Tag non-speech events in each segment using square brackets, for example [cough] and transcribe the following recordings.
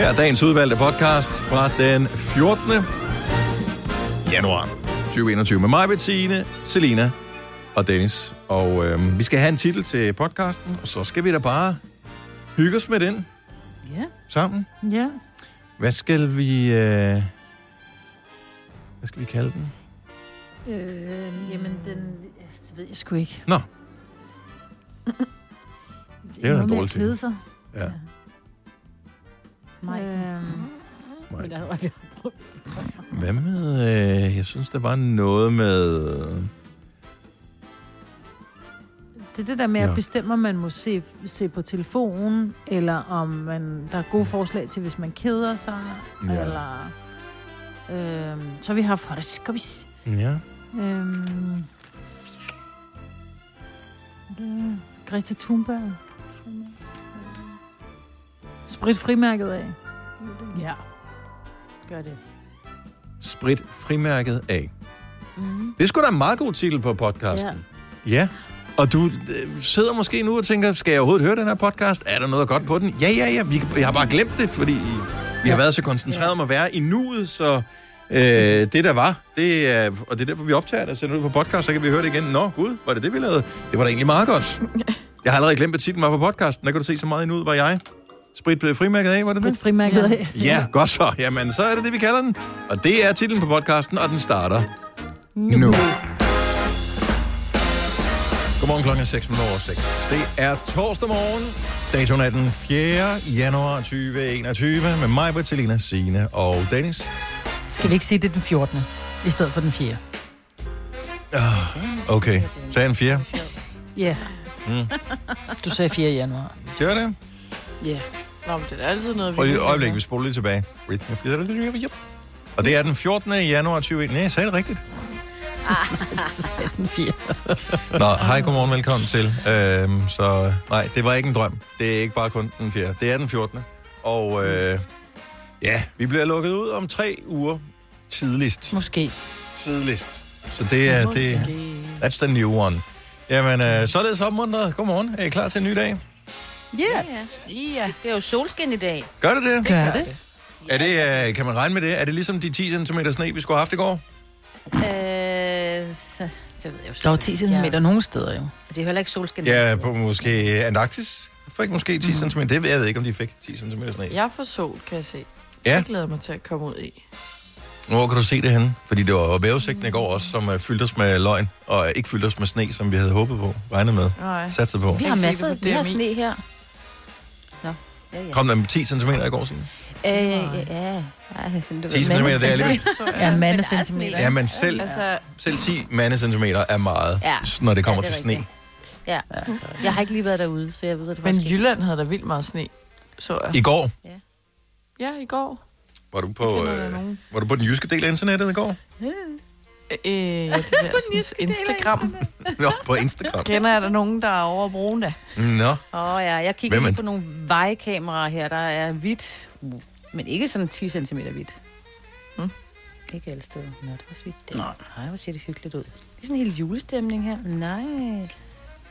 Her er dagens udvalgte podcast fra den 14. januar 2021 med mig, Bettine, Selina og Dennis. Og øh, vi skal have en titel til podcasten, og så skal vi da bare hygge os med den Ja. sammen. Ja. Hvad skal vi... Øh... Hvad skal vi kalde den? Øh, jamen, den... Det ved jeg sgu ikke. Nå. [laughs] Det er da en dårlig kede sig. Ja. Nej. Øhm, vi Hvad med... Øh... Jeg synes, der var noget med... Det er det der med Ja. at bestemme, om man må se, se på telefonen, eller om man, der er gode forslag til, hvis man keder sig, Ja. eller... Øhm, så har vi haft horoskops. Ja. Øhm, det, Greta Thunberg. Sprit frimærket af. Ja. Gør det. Sprit frimærket af. Mm. Det er sgu da en meget god titel på podcasten. Ja. Ja. Og du øh, sidder måske nu og tænker, skal jeg overhovedet høre den her podcast? Er der noget godt på den? Ja, ja, ja. Vi, jeg har bare glemt det, fordi vi har været så koncentreret Ja. om at være i nuet, så øh, det der var, det er, og det er derfor, vi optager det og sender det ud på podcast, så kan vi høre det igen. Nå, gud, var det det, vi lavede? Det var da egentlig meget godt. [laughs] Jeg har allerede glemt, hvad titlen var på podcasten. Der kan du se så meget i nuet, var jeg. Sprit øh, frimærket af, var det det? Frimærket af. Ja, godt så. Jamen, så er det det, vi kalder den. Og det er titlen på podcasten, og den starter nu. Godmorgen klokken er 6 minutter over 6. Det er torsdag morgen. Datoen er den 4. januar 2021 med mig, Bertilina, Signe og Dennis. Skal vi ikke sige, det er den 14. i stedet for den 4. Okay, så er den 4. Ja. Mm. Du sagde 4. januar. Gør det? Ja. Nå, men det er altid noget, Prøv lige et øjeblik, vi spoler lige tilbage. Og det er den 14. januar 2021. Nej, jeg sagde det rigtigt. 4. [laughs] Nå, hej, godmorgen, velkommen til. Øhm, så nej, det var ikke en drøm. Det er ikke bare kun den 4. Det er den 14. Og øh, ja, vi bliver lukket ud om tre uger tidligst. Måske. Tidligst. Så det er, det, that's the new one. Jamen, øh, således opmuntret. Godmorgen. Er I klar til en ny dag? Ja. Ja, ja. Det er jo solskin i dag. Gør det det? Gør det. Er det, øh, kan man regne med det? Er det ligesom de 10 cm sne, vi skulle have haft i går? Øh, så, det ved jeg jo Der var 10 cm Ja. nogle steder jo. Det er heller ikke solskin. Ja, på måske Antarktis. Fik måske 10 Mhm. cm. Det ved jeg ved ikke, om de fik 10 cm sne. Jeg får sol, kan jeg se. Ja. Jeg glæder mig til at komme ud i. Hvor kan du se det henne? Fordi det var vævesigten i går også, som uh, fyldte os med løgn, og ikke fyldte os med sne, som vi havde håbet på, regnet med, Nej. satset på. Vi har Ikke se masser, det vi har DMI. sne her. Ja, ja. Kom der med 10 cm i går, Signe? Øh, ja, ja. ja sådan, du 10 cm, det er alligevel. Ja, Men mandecentimeter. altså, Ja, men selv, Altså, selv 10 mandecentimeter er meget, Ja, når det kommer ja, det til sne. rigtigt. Ja. Jeg har ikke lige været derude, så jeg ved, det men faktisk Jylland havde der vildt meget sne, så jeg. I går Ja, i går. var du på, øh, var du på den jyske del af internettet i går? Øh, ja, det der sådan, Instagram. Nå, på Instagram. Kender jeg der nogen, der er over da? Nå, Åh oh, ja, jeg kigger er lige på nogle vejkameraer her, der er hvidt, men ikke sådan 10 cm hvidt. Hmm. Ikke alle steder. Nå, det var så vidt der. Nej, hvor ser det hyggeligt ud. Det er sådan en hel julestemning her. Nej.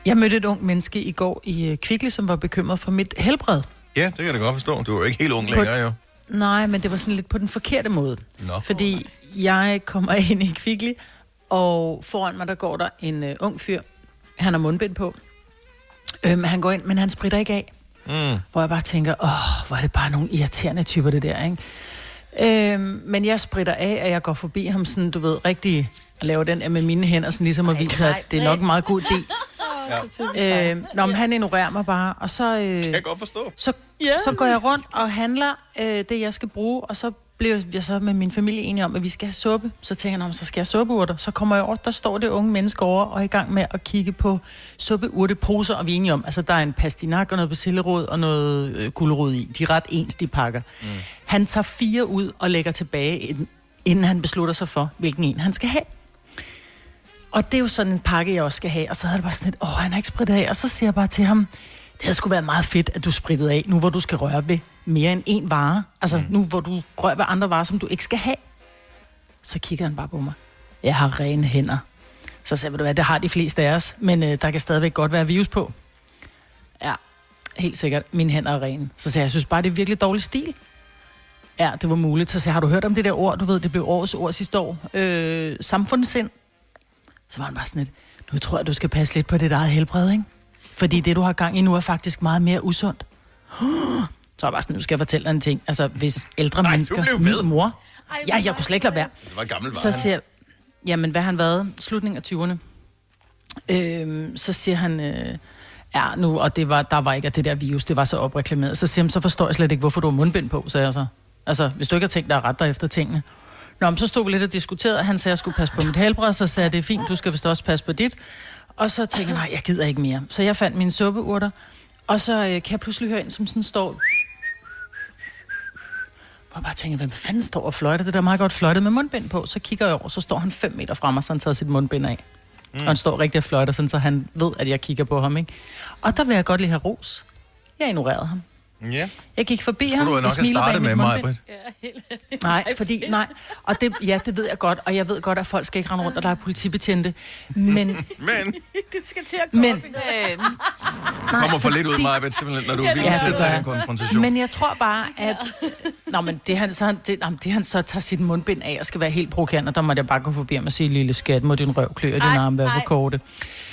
Jeg mødte et ung menneske i går i øh, Kvickly, som var bekymret for mit helbred. ja, det kan jeg da godt forstå. Du er jo ikke helt ung længere, jo. Nej, men det var sådan lidt på den forkerte måde. Nå, Fordi jeg kommer [laughs] ind i Kvickly, og foran mig, der går der en uh, ung fyr. Han har mundbind på. Øhm, han går ind, men han spritter ikke af. mm. Hvor jeg bare tænker, åh, hvor er det bare nogle irriterende typer, det der, ikke? Øhm, men jeg spritter af, og jeg går forbi ham sådan, du ved, rigtig laver den der med mine hænder, sådan ligesom at vise, at det er nok en meget god idé. [laughs] Ja. Øhm, nå, men han ignorerer mig bare, og så, øh, kan jeg godt forstå. så, så går jeg rundt og handler øh, det, jeg skal bruge, og så bliver jeg så med min familie enige om, at vi skal have suppe. Så tænker jeg, "Nå, men så skal jeg have suppeurter. Så kommer jeg over, der står det unge menneske over og er i gang med at kigge på suppeurteposer, og vi er enige om, altså der er en pastinak og noget basilerod og noget øh, gulerod i. De er ret ens, de pakker. Mm. Han tager fire ud og lægger tilbage, inden- han beslutter sig for, hvilken en han skal have. Og det er jo sådan en pakke, jeg også skal have. Og så havde det bare sådan lidt, åh, han har ikke spritet af. Og så siger jeg bare til ham, det havde sgu været meget fedt, at du sprittede af, nu hvor du skal røre ved mere end én vare. Altså mm. nu hvor du rører ved andre varer, som du ikke skal have. Så kigger han bare på mig. Jeg har rene hænder. Så sagde jeg, "Ved du hvad, det har de fleste af os, men øh, der kan stadigvæk godt være virus på. Ja, helt sikkert. Mine hænder er rene. Så sagde jeg, jeg synes bare, det er virkelig dårlig stil. Ja, det var muligt. Så sagde jeg, har du hørt om det der ord? Du ved, det blev årets ord sidste år. Øh, samfundssind. Så var han bare sådan lidt, nu tror jeg, du skal passe lidt på dit eget helbred, ikke? Fordi det, du har gang i nu, er faktisk meget mere usundt. Så var jeg bare sådan, nu skal jeg fortælle dig en ting. Altså, hvis ældre Nej, mennesker, ved. min mor... Ja, jeg kunne slet ikke lade være. Altså, hvor gammel var Så han? siger jamen hvad har han været? Slutningen af 20'erne. Øhm, så siger han, øh, ja nu, og det var, der var ikke at det der virus, det var så opreklameret. Så siger han, så forstår jeg slet ikke, hvorfor du har mundbind på, sagde jeg så. Altså, hvis du ikke har tænkt dig at rette dig efter tingene. Nå, men så stod vi lidt og diskuterede, han sagde, at jeg skulle passe på mit helbred, så sagde jeg, det er fint, du skal vist også passe på dit. Og så tænkte jeg, nej, jeg gider ikke mere. Så jeg fandt mine suppeurter, og så øh, kan jeg pludselig høre en, som sådan står... Og bare tænker, hvem fanden står og fløjter? Det der er meget godt fløjtet med mundbind på. Så kigger jeg over, så står han 5 meter fra mig, så han taget sit mundbind af. Mm. Og han står rigtig og fløjter, sådan, så han ved, at jeg kigger på ham. Ikke? Og der vil jeg godt lige have ros. Jeg ignorerede ham. Ja. Jeg gik forbi ham. Skulle du nok have startet med mig. Britt? Nej, fordi, nej. Og det, ja, det ved jeg godt, og jeg ved godt, at folk skal ikke rende rundt, og der er politibetjente. Men, [laughs] Men men, Øh, [laughs] kommer for lidt ud, Maja, simpelthen, når du er villig Ja, til det at tage en konfrontation. men jeg tror bare, at... Nå, men det han, så, han, det, jamen, det han så tager sit mundbind af og skal være helt provokerende, der måtte jeg bare gå forbi ham og sige, lille skat, må din røv klø og din arm være for korte.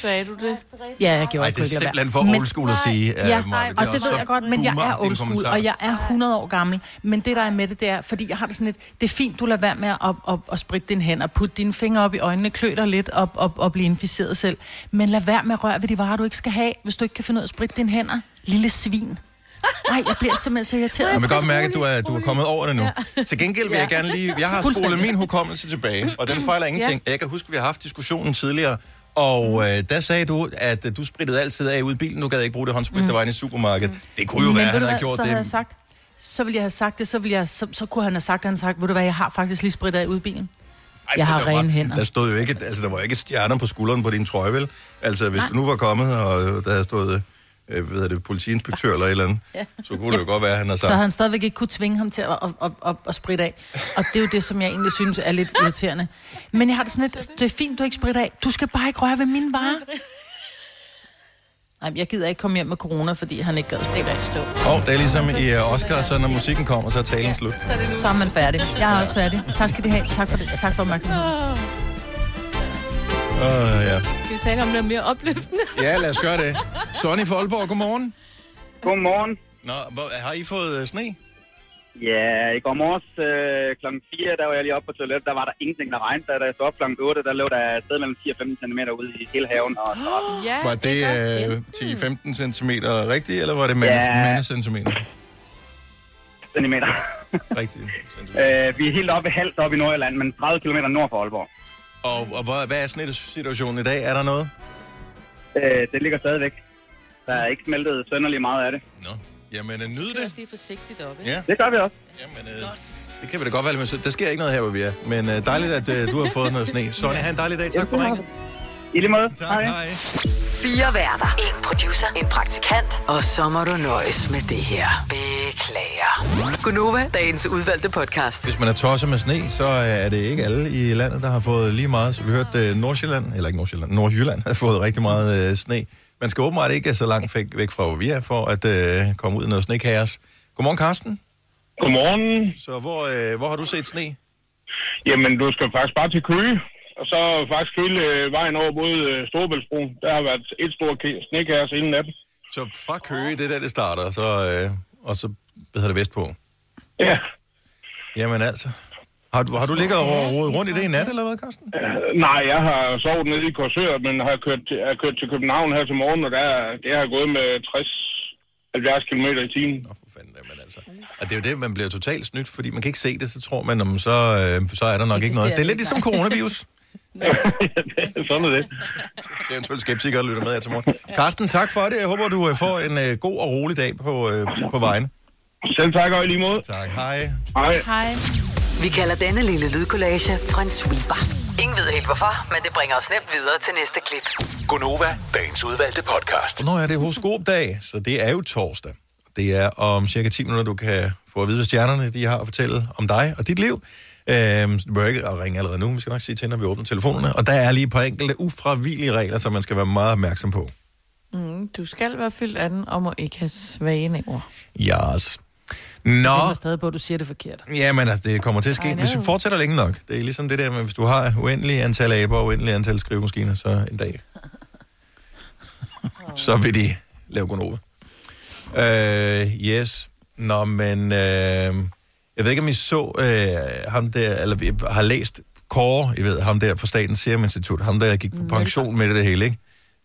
Sagde du det? Ja, jeg gjorde Ej, det er simpelthen for Men- old school at sige, Ja, uh, Maja. og det ved jeg godt, men jeg er old school, og jeg er 100 år gammel. Men det, der er med det, det er, fordi jeg har det sådan lidt, det er fint, du lader være med at, at, at, at spritte dine hænder, putte dine fingre op i øjnene, klø dig lidt og, og, og blive inficeret selv. Men lad være med at røre ved de varer, du ikke skal have, hvis du ikke kan finde ud af at spritte dine hænder. Lille svin. Nej, jeg bliver simpelthen så irriteret. Jeg kan godt mærke, at du er, du er kommet over det nu. Til gengæld vil jeg gerne lige... Jeg har spolet min hukommelse tilbage, og den fejler ingenting. Jeg kan huske, at vi har haft diskussionen tidligere, og øh, der sagde du, at øh, du sprittede altid af ude i bilen. Nu gad jeg ikke bruge det håndsprit, der var inde i supermarkedet. Det kunne jo Men være, ved han du havde hvad, gjort så det. havde jeg sagt, så ville jeg have sagt det, så, ville jeg, så, så kunne han have sagt, han sagt, ved du hvad, jeg har faktisk lige spritet af ude i bilen. Ej, Jeg har var- rene hænder. Der stod jo ikke, altså der var ikke stjerner på skulderen på din trøje, vel? Altså, hvis du nu var kommet, og der havde stået, øh, hvad hedder det, politiinspektør eller et eller andet, [laughs] så kunne det jo godt være, at han Så sagt, havde han stadigvæk ikke kunne tvinge ham til at, at, at, at, at spritte af. Og det er jo det, som jeg egentlig synes er lidt irriterende. Men jeg har det sådan lidt, det er fint, du ikke spritter af. Du skal bare ikke røre ved mine varer. Nej, jeg gider ikke komme hjem med corona, fordi han ikke gad spritte af. Stå. Oh, det er ligesom i uh, Oscar, så når musikken kommer, så er talen slut. Så er man færdig. Jeg er også færdig. Tak skal I have. Tak for det. Tak for opmærksomheden. Åh, uh, ja. Skal vi tale om noget mere opløftende? [laughs] Ja, lad os gøre det. Sonny fra Aalborg, godmorgen. Godmorgen. Nå, hvor, har I fået uh, sne? Ja, i går morges øh, kl. 4, der var jeg lige oppe på toilettet, der var der ingenting, der regnede. Da jeg stod op kl. 8, der lå der et sted mellem 10 og 15 cm ude i hele haven. Og så [gasps] Ja, Var det er uh, 10-15 cm rigtigt, eller var det mandes, Ja. mandescentimeter? centimeter. Rigtigt. [laughs] centimeter. øh, vi er helt oppe i Hals oppe i Nordjylland, men 30 km nord for Aalborg. Og, og hvad, hvad er snitsituationen i dag? Er der noget? Øh, det ligger stadigvæk. Der er ikke smeltet sønderlig meget af det. Nå, jamen uh, nyd Det er det. lige forsigtigt op, ikke? Ja, Det gør vi også. jamen uh, det kan vi da godt være, men der sker ikke noget her, hvor vi er. Men uh, dejligt, at uh, du har fået noget sne. Sonny, have en dejlig dag. Tak for ringet. I lige måde. Tak, hej. Fire værter. En producer. En praktikant. Og så må du nøjes med det her. Beklager. Gunova, dagens udvalgte podcast. Hvis man er tosset med sne, så er det ikke alle i landet, der har fået lige meget. Så vi hørte uh, Nordsjælland, eller ikke Nordsjælland, Nordjylland [laughs] har fået rigtig meget uh, sne. Man skal åbenbart ikke så langt væk, væk fra, hvor vi er, for at uh, komme ud i noget snekaos. Godmorgen, Karsten. Godmorgen. Så hvor, uh, hvor har du set sne? Jamen, du skal faktisk bare til Køge, og så faktisk hele øh, vejen over mod øh, Storebæltsbroen. Der har været et stort snekaos inden natten. Så fra Køge, det er der, det starter, så, øh, og så hvad hedder det vestpå. Ja. Jamen altså. Har du, har du ligget og rodet rundt i det i nat, eller hvad, Karsten? Øh, nej, jeg har sovet nede i Korsør, men har kørt, til- er kørt til København her til morgen, og der, er- det har gået med 60-70 km i timen. Nå, for fanden, men altså. Og det er jo det, man bliver totalt snydt, fordi man kan ikke se det, så tror man, om så, øh, så er der nok ikke noget. Det er lidt ligesom coronavirus. [laughs] [laughs] Sådan er det. Til eventuelt skeptikere, der lytter med her til morgen. Karsten, tak for det. Jeg håber, du øh, får en øh, god og rolig dag på, øh, på vejen. Selv tak og i lige måde. Tak, hej. Hej. Hej. Vi kalder denne lille lydkollage en sweeper. Ingen ved helt hvorfor, men det bringer os nemt videre til næste klip. Gunova, dagens udvalgte podcast. Nå er det horoskopdag, så det er jo torsdag. Det er om cirka 10 minutter, du kan få at vide, hvad stjernerne de har at fortælle om dig og dit liv. Øhm, så du behøver ikke at ringe allerede nu. Vi skal nok sige til, når vi åbner telefonerne. Og der er lige et par enkelte ufravigelige regler, som man skal være meget opmærksom på. Mm, du skal være fyldt af den, og må ikke have svage næver. Yes. Nå, Jeg stadig på, at du siger det forkert. jamen altså, det kommer til at ske, hvis vi fortsætter længe nok. Det er ligesom det der med, hvis du har uendelig antal aber og uendelig antal skrivemaskiner, så en dag, [laughs] så vil de lave gonova. Øh, yes. Nå, men øh, jeg ved ikke, om I så øh, ham der, eller vi har læst Kåre, I ved, ham der fra Statens Serum Institut, ham der gik på pension med det hele, ikke?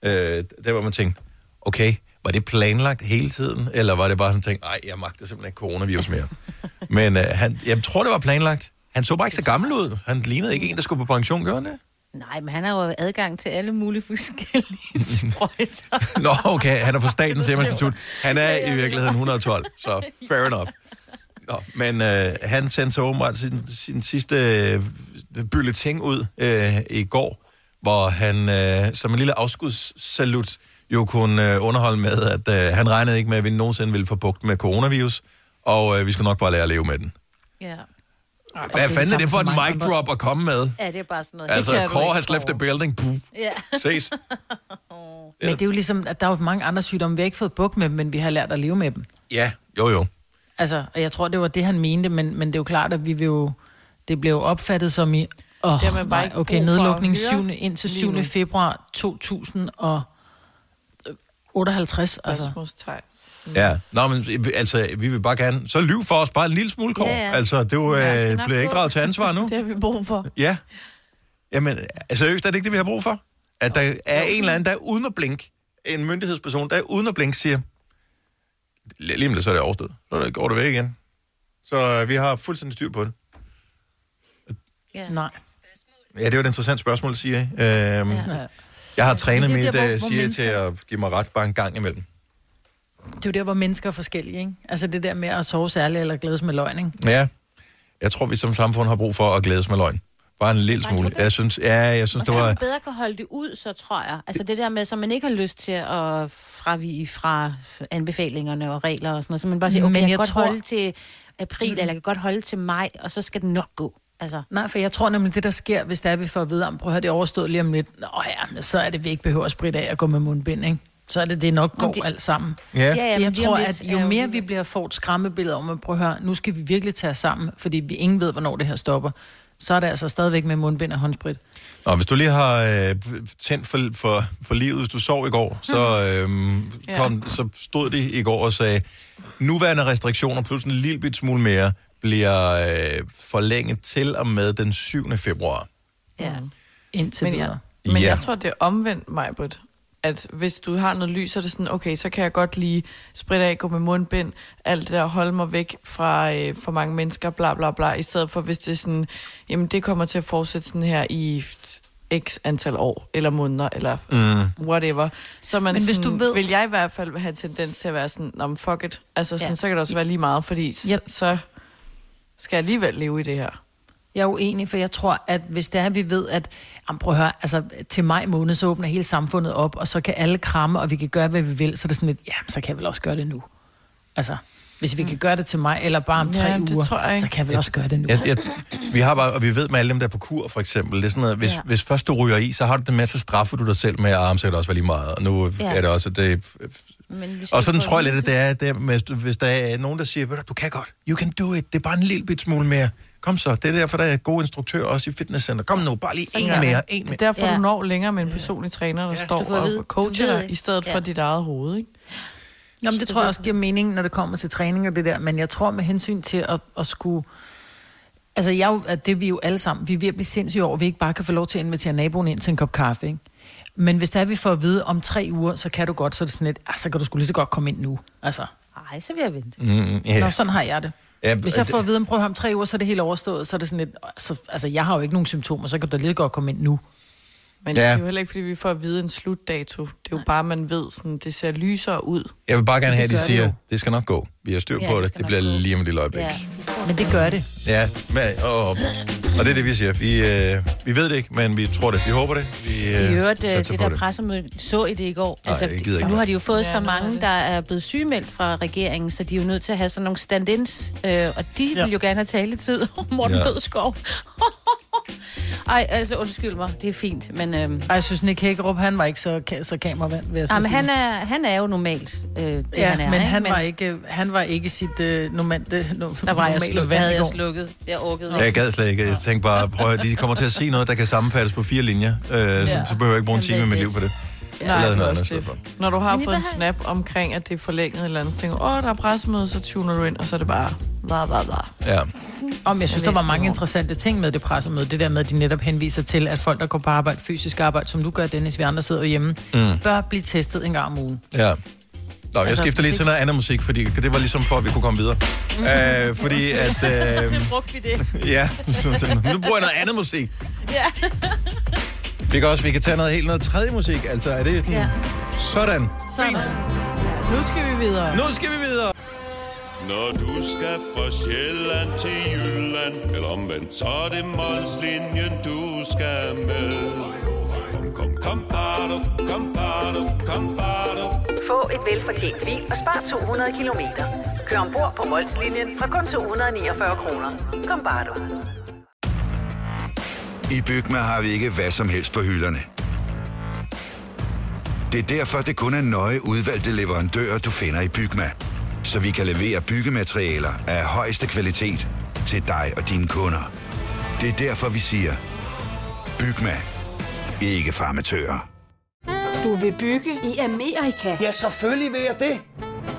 Øh, der var man tænkte, okay, var det planlagt hele tiden, eller var det bare sådan tænkt, nej, jeg magter simpelthen ikke coronavirus mere. [laughs] Men øh, han, jeg tror, det var planlagt. Han så bare ikke så gammel ud. Han lignede ikke en, der skulle på pension, gør han det? Nej, men han har jo adgang til alle mulige forskellige [laughs] sprøjter. Nå, okay, han er fra Statens Serum [laughs] Institut. Han er i virkeligheden 112, så fair enough. Nå, men øh, han sendte så åbenbart sin, sin sidste øh, bulletin ud øh, i går, hvor han øh, som en lille afskudssalut jo kunne øh, underholde med, at øh, han regnede ikke med, at vi nogensinde ville få bugt med coronavirus, og øh, vi skulle nok bare lære at leve med den. ja. Hvad fanden er det for et mic drop at komme med? ja, det er bare sådan noget. Altså, ikke, has left the building. Puff. Ja. Ses. [laughs] Men det er jo ligesom, at der er jo mange andre sygdomme, vi har ikke fået bukt med, men vi har lært at leve med dem. Ja, jo jo. Altså, og jeg tror, det var det, han mente, men, men det er jo klart, at vi vil jo, det blev jo opfattet som i, åh, Det man bare nej, okay, nedlukning høre 7. indtil lige 7. nu. februar 2058, altså. Spørgsmålstegn. Ja, Nå, men vi- altså, vi vil bare gerne... Så lyv for os bare en lille smule, Kåre. Ja, ja. Altså, det er jo, Ja, øh, bliver ikke draget til ansvar nu. [laughs] Det har vi brug for. Ja. Jamen, altså, seriøst, er det ikke det, vi har brug for? At der er en eller anden, der er uden at blinke, en myndighedsperson, der er uden at blinke, siger, lige om det, så er det overstået. Så det- går det væk igen. Så øh, vi har fuldstændig styr på det. Nej. Ja, det er jo et interessant spørgsmål, siger jeg. Øhm, Ja. Jeg har trænet det mit, der, hvor- øh, siger jeg, til at give mig ret bare en gang imellem. Det er jo der, hvor mennesker er forskellige, ikke? Altså det der med at sove særligt eller glædes med løgn, ikke? Ja, jeg tror, vi som samfund har brug for at glædes med løgn. Bare en lille smule. tror? Jeg synes, ja, jeg synes, Og det var... man bedre kan holde det ud, så tror jeg. Altså det der med, så man ikke har lyst til at fravige fra anbefalingerne og regler og sådan noget. Så man bare siger, okay, Men jeg kan jeg godt tror- holde til april, eller jeg kan godt holde til maj, og så skal det nok gå. Altså, Nej, for jeg tror nemlig, det der sker, hvis der er, vi får at vide, om, prøv at høre, det er overstået lige om lidt. Nå ja, men så er det, vi ikke behøver at spritte af at gå med mundbind, ikke? Så er det, det nok går det- det... alt sammen. Ja, ja, Ja, jeg tror, lidt at jo mere vi bliver fået et skræmmebillede om, at prøv at høre, nu skal vi virkelig tage os sammen, fordi vi ingen ved, hvornår det her stopper, så er det altså stadigvæk med mundbind og håndsprit. Nå, hvis du lige har øh, tændt for, for, for livet, hvis du sov i går, så, øh, Ja. kom, så stod de i går og sagde, nuværende restriktioner plus en lille bit smule mere bliver øh, forlænget til og med den 7. februar. ja. Indtil Men, videre. ja. Men Ja. jeg tror, det er omvendt, Majbrit. At hvis du har noget lys, så er det sådan, okay, så kan jeg godt lige spritte af, gå med mundbind, alt det der, holde mig væk fra øh, for mange mennesker, bla bla bla, i stedet for hvis det er sådan, jamen det kommer til at fortsætte sådan her i x antal år, eller måneder, eller Mm. whatever. Så man Men hvis sådan, du ved- vil jeg i hvert fald have tendens til at være sådan, men fuck it. Altså sådan, Ja. så kan det også være lige meget, fordi yep. så skal jeg alligevel leve i det her. Jeg er uenig, for jeg tror, at hvis det er, at vi ved, at jamen, prøv at høre, altså, til maj måned, så åbner hele samfundet op, og så kan alle kramme, og vi kan gøre, hvad vi vil, så er det sådan lidt, jamen, så kan jeg vel også gøre det nu. Altså, hvis vi kan gøre det til maj, eller bare om tre Ja, det uger, tror jeg ikke. så kan vel også gøre det nu. Jeg, jeg, vi har bare, og vi ved med alle dem, der er på kur, for eksempel, det er sådan noget, hvis, ja. Ja. hvis først du ryger i, så har du det med, så straffer du dig selv med, at så kan det også være lige meget, og nu ja. Ja. er det også, det, Men vi og sådan tror jeg lidt, at det er, det er med, hvis der er nogen, der siger, ved du, du kan godt, you can do it, det er bare en lille bit smule mere. Kom så, det er derfor, der er gode instruktører også i fitnesscenter. Kom nu, bare lige en gør mere, en mere. Det er derfor, Ja. ja. du når længere med en personlig træner, der Ja. ja. står vide, og coacher dig, i stedet for Ja. dit eget hoved, ikke? Nå, men det tror jeg også giver mening, når det kommer til træning og det der, men jeg tror med hensyn til at, at skulle... Altså, jeg, er at det er vi jo alle sammen, vi er ved at blive sindssyge over, at vi ikke bare kan få lov til at invitere naboen ind til en kop kaffe, ikke? Men hvis der er, vi får at vide om tre uger, så kan du godt, så er det sådan lidt, ah, så kan du sgu lige så godt komme ind nu. Altså, Ej, så vil jeg vente. Mm, ja. ja. Nå, sådan har jeg det. Ja, Hvis jeg det- får at vide om, prøv at høre, om tre uger, så er det helt overstået, så er det sådan lidt, så, altså, jeg har jo ikke nogen symptomer, så kan du lige godt komme ind nu. Men Ja. det er jo heller ikke, fordi vi får at vide en slutdato. Det er jo bare, man ved, sådan, det ser lysere ud. Jeg vil bare gerne have, at de det siger, jo. det skal nok gå. Vi har styr Ja, på det det. Det bliver gå. lige om et lille øjeblik. Ja. Men det gør det. Ja, men, og, og det er det, vi siger. Vi, øh, vi ved det ikke, men vi tror det. Vi håber det. Vi, I øh, øvrigt, øh, det der pressemøde, så I det i går? Altså, jeg gider ikke. nu har de jo fået Ja, så mange, der er blevet sygemeldt fra regeringen, så de er jo nødt til at have sådan nogle stand-ins, øh, og de ja. vil jo gerne have taletid. [laughs] Morten Ja. ja. Bødskov. [laughs] Ej, altså, undskyld mig. Det er fint, men... Øhm, Ej, jeg synes, Nick Hækkerup, han var ikke så, ka- så kameravand, vil jeg så ej, men sige. han er, han er jo normalt, øh, det ja, han er. men ikke? han var ikke, han var ikke sit øh, normale, no, Der var jeg, slukket, vand havde jeg slukket. Jeg orkede Jeg gad slet ikke. Jeg tænkte bare, prøv at de kommer til at sige noget, der kan sammenfattes på fire linjer. Øh, så, så behøver jeg ikke bruge en Jamen, time af er mit liv på det. Nej, det er noget også andet det. Når du har fået en snap omkring, at det er forlænget et eller andet, så tænker åh, der er pressemøde, så tuner du ind, og så er det bare, bla, bla, bla. Ja. Om jeg synes, der var mange interessante ting med det pressemøde. Det der med, at de netop henviser til, at folk, der går på arbejde, fysisk arbejde, som du gør, Dennis, vi andre sidder hjemme, mm. bør blive testet en gang om ugen. Ja. Nå, jeg Altså, skifter lige til noget andet musik, fordi det var ligesom for, at vi kunne komme videre. øh, fordi at... [laughs] Øh, Brugte vi det? [laughs] ja, så, så, nu bruger jeg noget andet musik. Ja. Vi kan også vi kan tage noget helt noget tredje musik. Altså, er det sådan... Ja. Sådan. Sådan. Fint. Nu skal vi videre. Nu skal vi videre. Når du skal fra Sjælland til Jylland Eller omvendt, så er det Molslinjen, du skal med Kom, kom, kom, bado, kom, bado, kom, bado. Få et velfortjent bil og spar 200 kilometer. Kør ombord på Molslinjen fra kun 249 kroner. Kom bare du. I Bygma har vi ikke hvad som helst på hylderne. Det er derfor, det kun er nøje udvalgte leverandører, du finder i Bygma. Så vi kan levere byggematerialer af højeste kvalitet til dig og dine kunder. Det er derfor, vi siger, Bygma. Ikke farmatører. Du vil bygge i Amerika? Ja, selvfølgelig vil jeg det.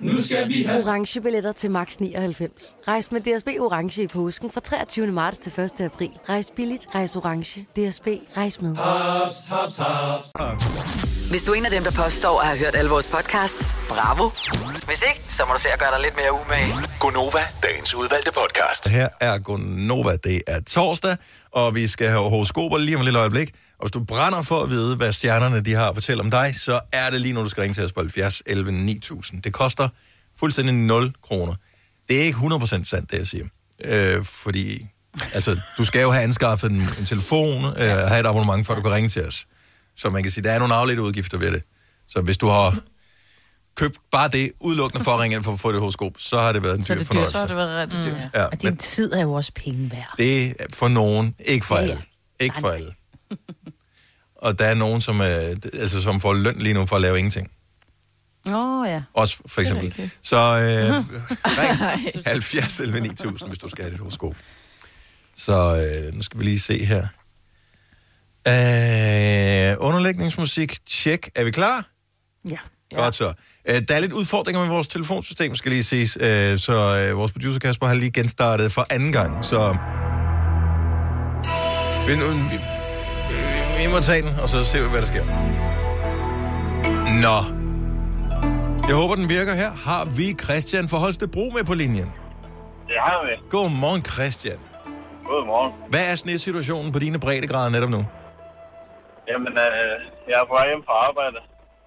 Nu skal vi have... Orange billetter til max 99. Rejs med DSB Orange i påsken fra 23. marts til 1. april. Rejs billigt, rejs orange. DSB, rejs med. Haps, haps, haps. Hvis du er en af dem, der påstår at have hørt alle vores podcasts, bravo. Hvis ikke, så må du se at gøre dig lidt mere umage. Gonova, dagens udvalgte podcast. Her er Gonova. Det er torsdag, og vi skal have horoskoper lige om et lille øjeblik. Og hvis du brænder for at vide, hvad stjernerne de har at fortælle om dig, så er det lige nu, du skal ringe til os på 70 11 9000. Det koster fuldstændig 0 kroner. Det er ikke 100% sandt, det jeg siger. Øh, fordi, altså, du skal jo have anskaffet en, en telefon, øh, have et abonnement, før du kan ringe til os. Så man kan sige, der er nogle afledte udgifter ved det. Så hvis du har købt bare det udelukkende for at ringe ind for at få det horoskop, så har det været en dyr fornøjelse. Så har det været rigtig dyrt. Ja, Og din tid er jo også penge værd. Det er for nogen, ikke for alle. Ikke for alle. Og der er nogen, som, er, altså, som får løn lige nu for at lave ingenting. Åh, oh, ja. Også for eksempel. Så øh, [laughs] ring 70 11 9000, hvis du skal have dit horoskop. Så øh, nu skal vi lige se her. Øh, underlægningsmusik, tjek. Er vi klar? Ja. Godt så. Øh, der er lidt udfordringer med vores telefonsystem, skal lige ses. Øh, så øh, vores producer Kasper har lige genstartet for anden gang. Så vi, vi, vi, vi må tage den, og så se, hvad der sker. Nå. Jeg håber, den virker her. Har vi Christian for Holstebro med på linjen? Det har vi. Godmorgen, Christian. Godmorgen. Hvad er snitsituationen på dine breddegrader netop nu? Jamen, øh, jeg er på vej hjem fra arbejde.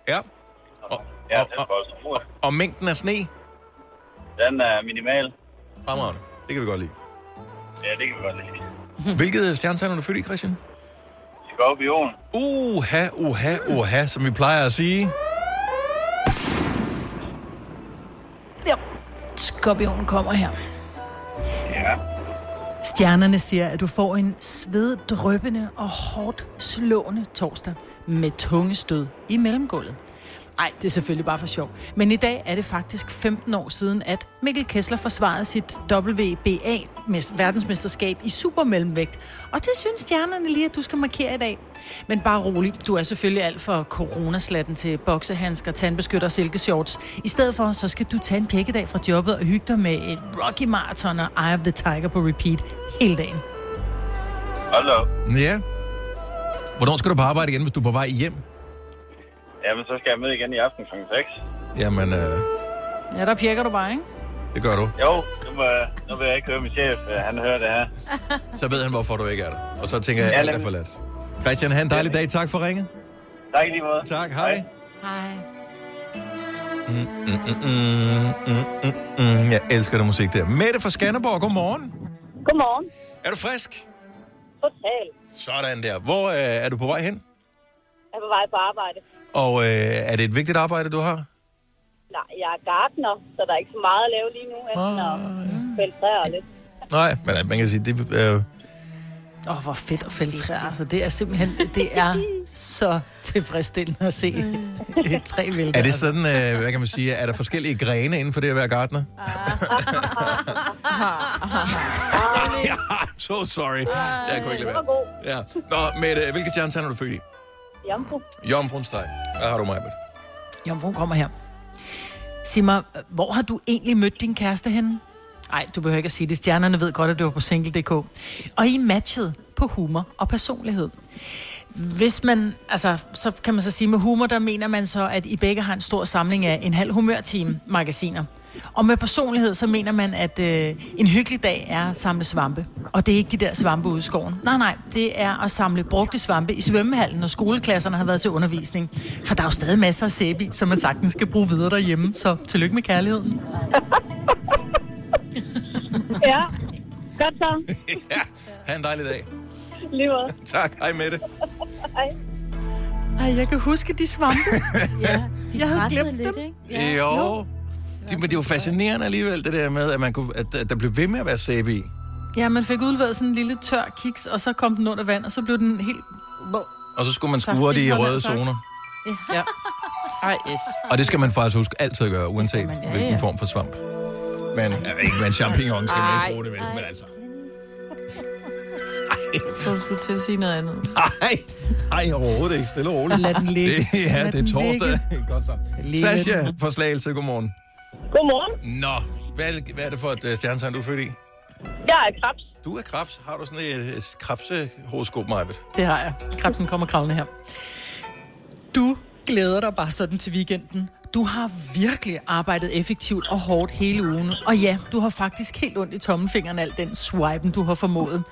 Ja. Og, ja, det er på Østerbro. Og mængden af sne? Den er minimal. Fremragende. Det kan vi godt lide. Ja, det kan vi godt lide. Hvilket stjernetegn er du født i, Christian? Skorpion. Uha, uha, uha, som vi plejer at sige. Ja. Skorpionen kommer her. Ja. Stjernerne siger, at du får en sveddrøbende og hårdt slående torsdag med tunge stød i mellemgulvet. Nej, det er selvfølgelig bare for sjov. Men i dag er det faktisk 15 år siden, at Mikkel Kessler forsvarede sit WBA mes- verdensmesterskab i supermellemvægt. Og det synes stjernerne lige, at du skal markere i dag. Men bare rolig, du er selvfølgelig alt for coronaslatten til boksehandsker, tandbeskytter og silkeshorts. I stedet for, så skal du tage en pjekkedag fra jobbet og hygge dig med et Rocky Marathon og Eye of the Tiger på repeat hele dagen. Op. Ja. Hvornår skal du på arbejde igen, hvis du er på vej hjem? Jamen, så skal jeg med igen i aften kl. 6. Jamen, øh, Ja, der pjekker du bare, ikke? det gør du. Jo, nu, må, nu vil jeg ikke høre min chef. øh, Han hører det her. Så ved han, hvorfor du ikke er der. Og så tænker jeg, Ja, alt er nemlig. forladt. Christian, have en dejlig dag. Tak for ringet. Tak i lige måde. Tak, hej. Hej. Mm, mm, mm, mm, mm, mm, mm. Jeg elsker den musik der. Mette fra Skanderborg, godmorgen. Godmorgen. Er du frisk? Totalt. Sådan der. Hvor øh, er du på vej hen? Jeg er på vej på arbejde. Og øh, er det et vigtigt arbejde, du har? Nej, jeg er gartner, så der er ikke så meget at lave lige nu, enten at fælde træer lidt. Nej, men man kan sige, det øh, Åh, oh, hvor fedt at fælde træer. Altså, det er simpelthen, det er så tilfredsstillende at se [laughs] et træ vælte. er det sådan, øh, hvad kan man sige, er der forskellige grene inden for det at være gartner? [laughs] ja, so sorry. Jeg kunne ikke lade være. Ja. Nå, Mette, hvilke stjernetegn er du født i? Jomfru. Jomfruens tegn. Hvad har du, mig med? Jomfruen kommer her. Sig mig, hvor har du egentlig mødt din kæreste henne? Nej, du behøver ikke at sige det. Stjernerne ved godt, at du var på single.dk. Og I matchet på humor og personlighed. Hvis man, altså, så kan man så sige, med humor, der mener man så, at I begge har en stor samling af en halv humørteam magasiner. Og med personlighed, så mener man, at øh, en hyggelig dag er at samle svampe. Og det er ikke de der svampe ude i skoven. Nej, nej, det er at samle brugte svampe i svømmehallen, når skoleklasserne har været til undervisning. For der er jo stadig masser af sæbe i, som man sagtens skal bruge videre derhjemme. Så tillykke med kærligheden. [laughs] Ja, godt så. [laughs] ja, ha' en dejlig dag. Lige. [laughs] Tak, hej Mette. Hej. Ej, jeg kan huske de svampe. ja, jeg havde glemt lidt, dem. ikke? Jo. jo. Det, men det er jo fascinerende alligevel, det der med, at, man kunne, at, at der blev ved med at være sæbe i. Ja, man fik udleveret sådan en lille tør kiks, og så kom den under vand, og så blev den helt... Og så skulle man skure det i røde sagt. zoner. Ja. Ej, yes. Og det skal man faktisk huske altid at gøre, uanset man, ja, hvilken ja. form for svamp. Men jeg ved ikke, med en champignon skal man ikke bruge det, vel? Men altså... [laughs] Så du skulle til at sige noget andet. Nej, nej, overhovedet ikke. Stille og roligt. Lad den ligge. Det, ja, Lad det er torsdag. Godt så. Sasha fra Slagelse, godmorgen. Godmorgen. Nå, hvad er, det- hvad er det for et uh, stjernetegn, du er født i? Jeg er krebs. Du er krebs. Har du sådan et, krebsehoroskop, Majbet? Det har jeg. Krebsen kommer kravlende her. Du glæder dig bare sådan til weekenden. Du har virkelig arbejdet effektivt og hårdt hele ugen. Og ja, du har faktisk helt ondt i tommelfingeren al den swipen, du har formået.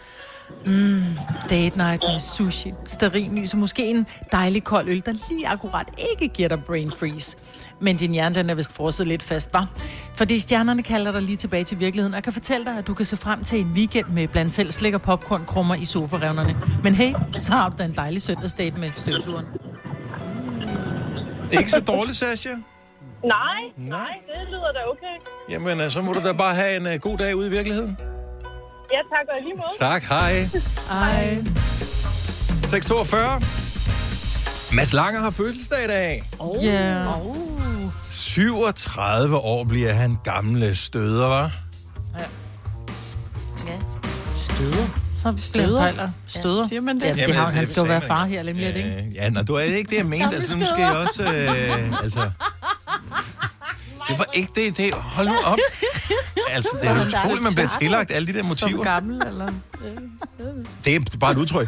Mm, date night med sushi, stearinlys og måske en dejlig kold øl, der lige akkurat ikke giver dig brain freeze. Men din hjerne, den er vist frosset lidt fast, var. Fordi stjernerne kalder dig lige tilbage til virkeligheden, og jeg kan fortælle dig, at du kan se frem til en weekend med blandt selv slik og popcorn krummer i sofarevnerne. Men hey, så har du da en dejlig søndagsdate med støvsugeren. Ikke så dårligt, Sasha. Nej, nej, det lyder da okay. Jamen, øh, så må du da bare have en uh, god dag ude i virkeligheden. Ja, tak og lige måde. Tak, hej. Ej. 642. Mads Langer har fødselsdag i dag. Oh. Yeah. 37 år bliver han gamle støder, var. Støder? Så støder. Støder. Siger man det? Ja, det Jamen, har, det- han det skal jo være far her, nemlig ikke? Øh, ja, nej, du er ikke det, jeg mente. Altså, nu skal støder. jeg også... Øh, altså, [laughs] det var ikke det. det hold nu op. Altså, det er jo utroligt, man bliver tillagt alle de der Som motiver. gammel, eller? Det er bare et udtryk.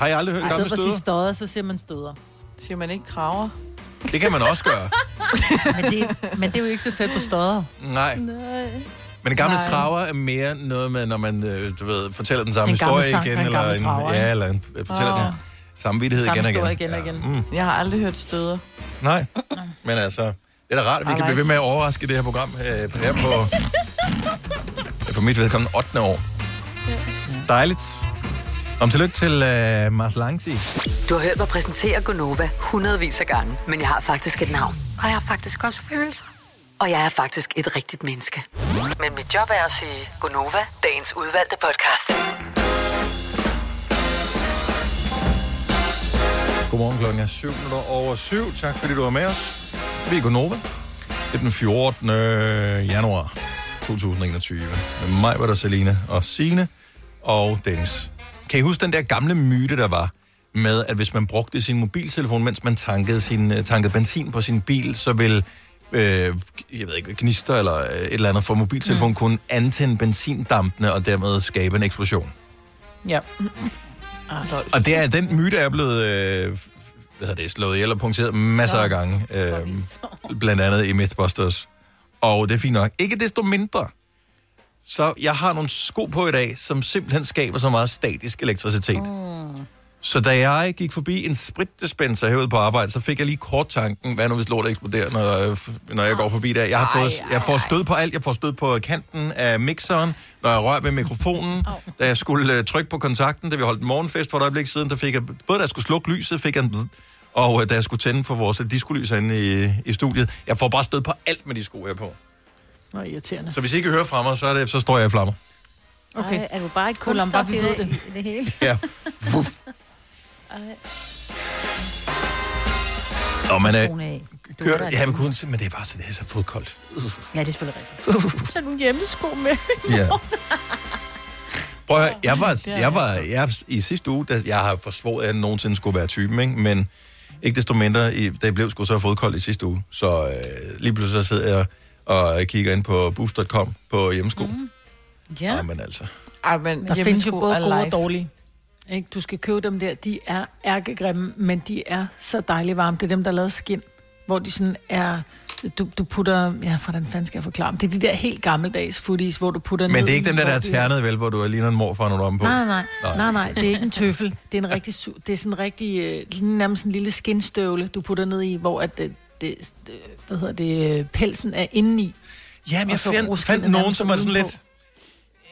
Har jeg aldrig hørt Ej, gamle det var at sige støder? støder, så siger man støder. Siger man ikke traver? Det kan man også gøre. [laughs] Men det, men det er jo ikke så tæt på støder. Nej. Men en gamle Nej. traver er mere noget med, når man øh, du ved, fortæller den samme En gammel historie sang igen. en eller gammel traver, ja, eller en, fortæller Åh. den samme vittighed Samme igen og igen. igen og igen. Mm, Jeg har aldrig hørt støder. nej, men altså, det er da rart, at vi kan blive ved med at overraske det her program øh, her på, [laughs] ja, på mit vedkommende 8. år. Dejligt. Om tillykke til øh, Mars Langsi. Du har hørt mig præsentere Gonova hundredvis af gange, men jeg har faktisk et navn. Og jeg har faktisk også følelser. Og jeg er faktisk et rigtigt menneske. Men mit job er at sige Gonova, dagens udvalgte podcast. Godmorgen klokken er 7 minutter over 7. Tak fordi du var med os. Vi er Gonova. Det er den 14. januar 2021. Med mig var der Selina og Sine og Dennis. Kan I huske den der gamle myte, der var med, at hvis man brugte sin mobiltelefon, mens man tankede, sin, øh, tankede benzin på sin bil, så ville øh, jeg ved ikke, gnister eller øh, et eller andet fra mobiltelefonen mm. kunne antænde benzindampene og dermed skabe en eksplosion. Ja. Og det er, den myte er blevet øh, hvad hedder det, slået ihjel og punkteret masser af gange. Øh, blandt andet i Mythbusters. Og det er fint nok. Ikke desto mindre. Så jeg har nogle sko på i dag, som simpelthen skaber så meget statisk elektricitet. Så da jeg gik forbi en spritdispenser herude på arbejde, så fik jeg lige kort tanken, hvad nu hvis lortet eksploderer, når, når jeg går forbi der. Jeg, har fået, jeg får stød på alt. Jeg får stød på kanten af mixeren, når jeg rører ved mikrofonen. Da jeg skulle øh, trykke på kontakten, da vi holdt en morgenfest for et øjeblik siden, der fik jeg, både da jeg skulle slukke lyset, fik jeg en bzz, og øh, da jeg skulle tænde for vores diskolys herinde i, i studiet. Jeg får bare stød på alt med de sko, jeg på. Nå, irriterende. Så hvis I ikke hører fra mig, så, er det, så står jeg i flammer. Okay. Ej, er du bare ikke bare kunststof i vi ved det, i det hele? [laughs] Ja. Vuff. Og man skoene er er der ja, men, kun, men det er bare så, det er så fodkoldt. Ja, det er selvfølgelig rigtigt. Så er nogle hjemmesko med. Ja. [laughs] Prøv at høre, jeg var, Det jeg var jeg, i sidste uge, da jeg har forsvoret, at jeg nogensinde skulle være typen, ikke? men ikke desto mindre, i, da jeg blev sgu så fodkoldt i sidste uge, så øh, lige pludselig så sidder jeg og kigger ind på boost.com på hjemmesko. Mm. Ja. Ja, men altså. Ej, men Der findes jo hjemmesko både er gode og dårlige. Ikke? Du skal købe dem der. De er ærkegrimme, men de er så dejligt varme. Det er dem, der er lavet skin, hvor de sådan er... Du, du putter... Ja, hvordan fanden skal jeg forklare dem? Det er de der helt gammeldags footies, hvor du putter Men det er ikke dem der, der hvor er ternet, vel, hvor du ligner en morfar, når du er omme på. Nej, nej, nej, nej, nej, det er ikke en tøffel. Det er en rigtig, det er sådan en rigtig, øh, nærmest en lille skinstøvle, du putter ned i, hvor at det, hvad hedder det, øh, pelsen er indeni. Ja, men jeg fandt, fandt nogen, som var sådan udenpå. lidt...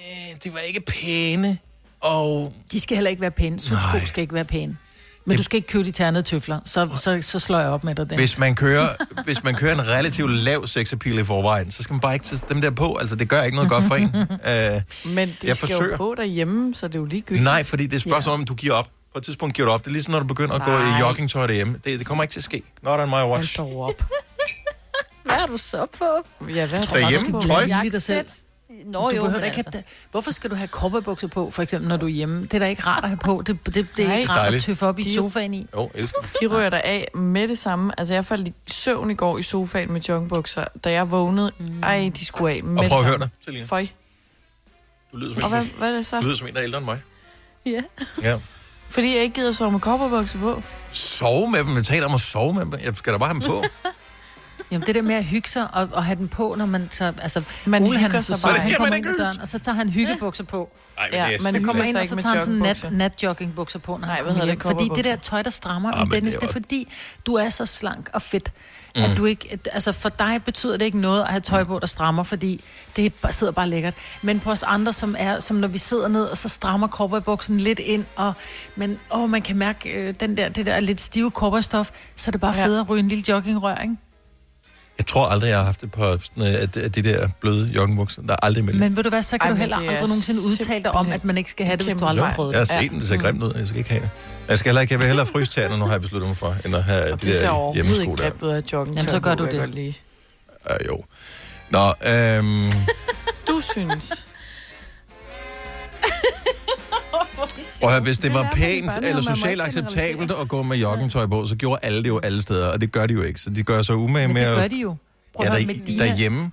Øh, det var ikke pæne, og... De skal heller ikke være pæne. Sudsko skal ikke være pæne. Men Det- du skal ikke købe de ternede tøfler, så, så, så slår jeg op med dig den. Hvis man kører, hvis man kører en relativt lav sexappeal i forvejen, så skal man bare ikke tage dem der på. Altså, det gør ikke noget godt for en. Uh, [laughs] Men det Jeg skal forsøger. jo på derhjemme, så det er jo ligegyldigt. nej, fordi det er spørgsmål om, du giver op. På et tidspunkt giver du op. Det er ligesom, når du begynder at gå i joggingtøj derhjemme. Det, det kommer ikke til at ske. Not on my watch. Hold dog op. [laughs] Hvad er du så på? Ja, hvad Derhjemme, tøj. Lige dig selv. Nå du jo, behøver ikke altså. have, hvorfor skal du have kopperbukser på, for eksempel, når du er hjemme? Det er da ikke rart at have på. Det, det, det er Nej. ikke rart at Dejligt. tøffe op i De- sofaen i. Jo, elsker. De rører der af med det samme. Altså, jeg faldt i søvn i går i sofaen med joggingbukser. Da jeg vågnede, mm. ej, de skulle af med Og det prøv at høre dig, Selina. Føj. Du lyder som en, hvad, hvad er det du så? lyder som en, der er ældre end mig. Ja. Ja. Fordi jeg ikke gider sove med kopperbukser på. Sove med dem. Jeg taler om at sove med dem. Jeg skal da bare have dem på. [laughs] Jamen det der med at hygge sig og, og have den på, når man så... Altså, Man Ole, hygger er så sig bare. han kommer ind ad døren, og så tager han hyggebukser på. Nej, men det er man kommer ind, og så tager han sådan en nat, joggingbukser. nat joggingbukser på, når Nej, han hvad kommer hedder hjem. det? Fordi det der tøj, der strammer, Ah, ah, Dennis, det det er er fordi, du er så slank og fedt. At du ikke, altså for dig betyder det ikke noget at have tøj på, der strammer, fordi det sidder bare lækkert. Men på os andre, som er, som når vi sidder ned, og så strammer kopperbuksen lidt ind, og men, åh, man kan mærke øh, den der, det der lidt stive kopperstof, så er det bare Ja. federe at ryge en lille joggingrør, ikke? Jeg tror aldrig, jeg har haft det på øh, at, de der bløde joggingbukser. Der er aldrig med Men ved du hvad, så kan Ej, du heller det er aldrig nogensinde udtale dig om, at man ikke skal have det, hvis du kæmpe aldrig har prøvet Jeg har det. set den, det ser grimt ud. Jeg skal ikke have det. Jeg skal heller ikke, jeg vil hellere fryse tæerne, nu har jeg besluttet mig for, end at have de Det ser der overhovedet hjemmesko ikke der. grimt ud af joggingtøj. Jamen, så gør du det. Lige. Uh, jo. Nå, øhm, [laughs] Du synes. [laughs] prøv at høre, hvis det var pænt eller socialt acceptabelt at gå med joggingtøj på, så gjorde alle det jo alle steder, og det gør de jo ikke. Så de gør sig umage med det gør at... de jo. Prøv Ja, der, Medina, derhjemme.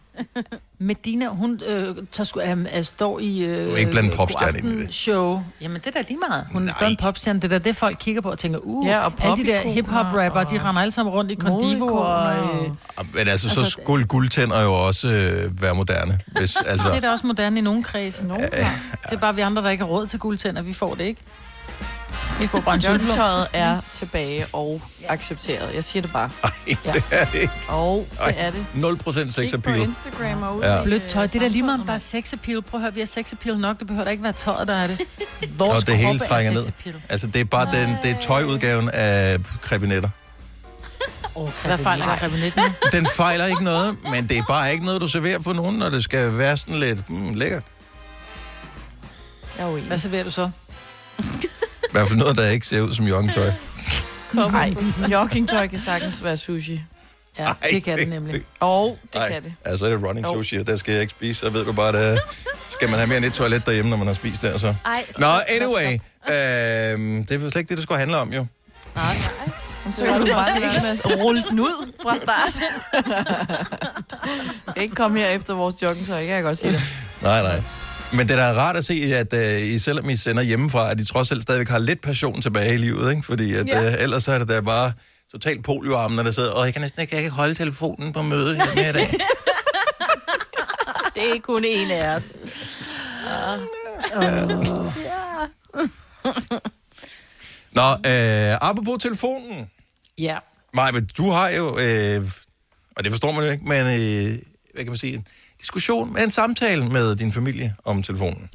Medina, hun øh, tager sgu, øh, øh, står i... Øh, Du er ikke blandt popstjerne ind i det. show. Jamen, det er da lige meget. Hun er stadig en popstjerne. Det er da det, folk kigger på og tænker, uh, Ja, og alle de der hip-hop-rapper, de render alle sammen rundt i Condivo og... Øh, Men altså, så Altså, skulle guldtænder jo også øh, være moderne. Hvis, [laughs] altså, det er da også moderne i nogle kredse. Nogen, det er bare vi andre, der ikke har råd til guldtænder. Vi får det ikke. Vi får. Joggingtøjet er tilbage og accepteret. Jeg siger det bare. ja. det er det ikke. Og det er det. 0% sex Ikke på appeal. Instagram og Ja. Blødt tøj. øh, Det er da lige meget, om der er sex appeal. Prøv at høre, vi har sex appeal nok. Det behøver da ikke være tøjet, der er det. [laughs] Vores Og det hele er trænger ned. appeal. Altså, det er bare den, det er tøjudgaven af krebinetter. Hvad fejler krebinetten? Den fejler ikke noget, men det er bare ikke noget, du serverer for nogen, når det skal være sådan lidt mm, lækkert. Jeg er Hvad serverer du så? [laughs] Hvert fald noget, der ikke ser ud som joggingtøj. Nej, joggingtøj kan sagtens være sushi. Ja, det kan det nemlig. Og det Ej, kan det. altså er det running sushi, og der skal jeg ikke spise, så ved du bare, at skal man have mere end et toilet derhjemme, når man har spist der, så. Ej, Nå, anyway, øhm, det er slet ikke det, det skulle handle om, jo. Så kan du bare ikke med at rulle den ud fra start. [laughs] ikke komme her efter vores joggingtøj, kan jeg godt sige det. Nej, nej. Men det er da rart at se, at uh, I, selvom I sender hjemmefra, at I trods alt stadigvæk har lidt passion tilbage i livet, ikke? Fordi at, Ja. ja. uh, ellers er det da bare totalt polioarmen, der sidder, og jeg kan næsten ikke, jeg kan ikke holde telefonen på mødet her med i dag. Det er kun en af os. Nå, øh, apropos telefonen. Ja. Nej, men du har jo, øh, og det forstår man jo ikke, men øh, hvad kan man sige, diskussion, en samtale med din familie om telefonen.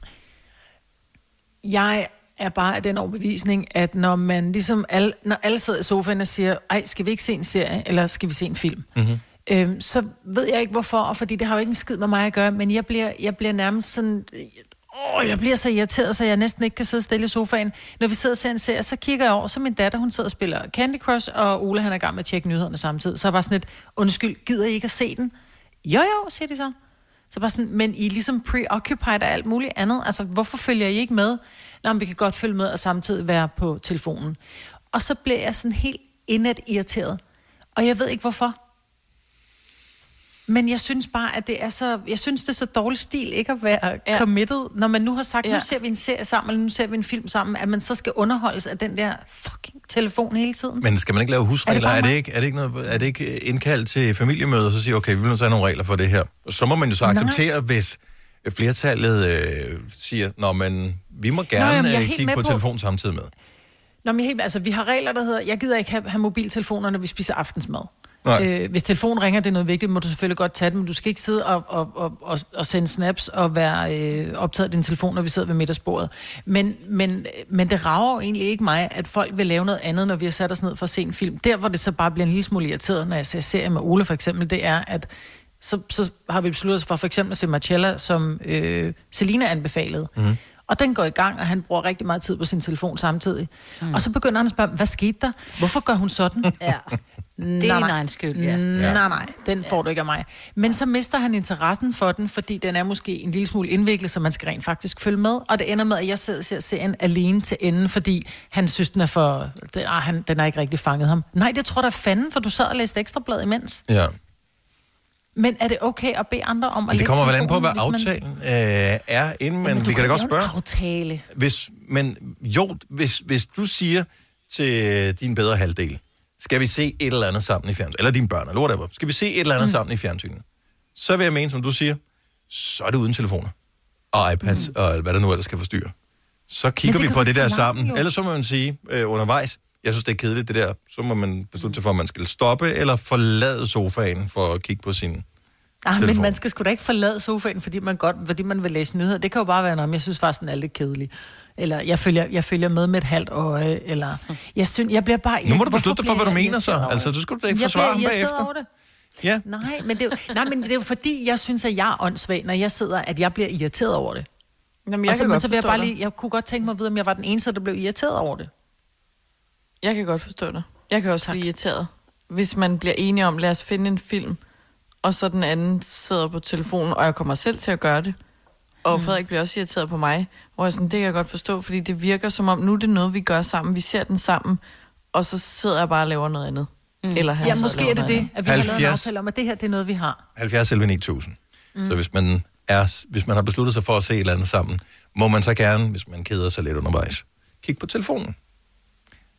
Jeg er bare af den overbevisning, at når man ligesom alle, når alle sidder i sofaen og siger, ej, skal vi ikke se en serie, eller skal vi se en film? Mm-hmm. Øhm, så ved jeg ikke hvorfor, og fordi det har jo ikke en skid med mig at gøre, men jeg bliver, jeg bliver nærmest sådan... Åh, jeg bliver så irriteret, så jeg næsten ikke kan sidde stille i sofaen. Når vi sidder og ser en serie, så kigger jeg over, så min datter, hun sidder og spiller Candy Crush, og Ole, han er i gang med at tjekke nyhederne samtidig. Så jeg bare sådan lidt, undskyld, gider I ikke at se den? Jo, jo, siger de så. Så bare sådan, men I er ligesom preoccupied af alt muligt andet. Altså, hvorfor følger I ikke med? Nå, men vi kan godt følge med og samtidig være på telefonen. Og så bliver jeg sådan helt indet irriteret. Og jeg ved ikke hvorfor. Men jeg synes bare, at det er så... Jeg synes, det er så dårlig stil ikke at være ja. committed. Når man nu har sagt, ja. Ja. nu ser vi en serie sammen, eller nu ser vi en film sammen, at man så skal underholdes af den der fucking telefon hele tiden. Men skal man ikke lave husregler? Er det, mig? ikke, er, det ikke noget, er det ikke indkaldt til familiemøder, og så siger okay, vi vil at have nogle regler for det her? Så må man jo så Nej. acceptere, hvis flertallet øh, siger, nå, men vi må Nå, jamen, gerne jeg er øh, kigge på, på- telefon samtidig med. Nå, men helt, altså, vi har regler, der hedder, jeg gider ikke have, have mobiltelefoner, når vi spiser aftensmad. Nej. Øh, hvis telefonen ringer, det er noget vigtigt, må du selvfølgelig godt tage den, men du skal ikke sidde og, og, og, og, og sende snaps og være øh, optaget af din telefon, når vi sidder ved middagsbordet. Men, men, men det rager jo egentlig ikke mig, at folk vil lave noget andet, når vi har sat os ned for at se en film. Der, hvor det så bare bliver en lille smule irriteret, når jeg ser serie med Ole for eksempel, det er, at så, så har vi besluttet os for for eksempel at se Marcella, som øh, Selina anbefalede. Mm. Og den går i gang, og han bruger rigtig meget tid på sin telefon samtidig. Mm. Og så begynder han at spørge, hvad skete der? Hvorfor gør hun sådan? Ja. [laughs] Det er din egen skyld, ja. Nej, nej, nej, den får du ikke af mig. Men så mister han interessen for den, fordi den er måske en lille smule indviklet, så man skal rent faktisk følge med. Og det ender med, at jeg sidder og ser serien alene til enden, fordi han synes, den er for... Den, ah, han, den har ikke rigtig fanget ham. Nej, det tror jeg da fanden, for du sad og læste ekstrablad imens. Ja. Men er det okay at bede andre om at det kommer vel an på, hvad hvis man- aftalen øh, er, inden man... Men Vi kan da godt spørge. En aftale. Hvis, men jo, hvis, hvis du siger til din bedre halvdel, skal vi se et eller andet sammen i fjernsynet, eller dine børn, eller whatever, skal vi se et eller andet mm. sammen i fjernsynet, så vil jeg mene, som du siger, så er det uden telefoner og iPads, mm. og hvad der nu ellers skal forstyrre. Så kigger vi på det der forlange, sammen. jo. Ellers så må man sige øh, undervejs, jeg synes, det er kedeligt, det der. Så må man beslutte sig for, at man skal stoppe eller forlade sofaen for at kigge på sin Ah, men man skal sgu da ikke forlade sofaen, fordi man, godt, fordi man vil læse nyheder. Det kan jo bare være men jeg synes faktisk, den er lidt kedelig. Eller jeg følger, jeg følger med med et halvt øje, eller... Jeg, synes, jeg bliver bare... Nu må du beslutte dig for, hvad du mener så. Altså, du skulle da ikke forsvare ham bagefter. over det. Ja. Nej, men det, er jo, nej, men det er jo fordi, jeg synes, at jeg er åndssvag, når jeg sidder, at jeg bliver irriteret over det. Jamen, og jeg så, kan men godt så vil jeg bare lige, jeg kunne godt tænke mig at vide, om jeg var den eneste, der blev irriteret over det. Jeg kan godt forstå det. Jeg kan også tak. blive irriteret. Hvis man bliver enige om, lad os finde en film, og så den anden sidder på telefonen, og jeg kommer selv til at gøre det. Og mm. Frederik bliver også irriteret på mig, hvor jeg sådan, det kan jeg godt forstå, fordi det virker som om, nu er det noget, vi gør sammen. Vi ser den sammen, og så sidder jeg bare og laver noget andet. Mm. Eller han Ja, måske er det det, andet. at vi har lavet en 70. aftale om, at det her det er noget, vi har. 70 11 9000. Mm. Mm. Så hvis man, er, hvis man har besluttet sig for at se et eller andet sammen, må man så gerne, hvis man keder sig lidt undervejs, kigge på telefonen.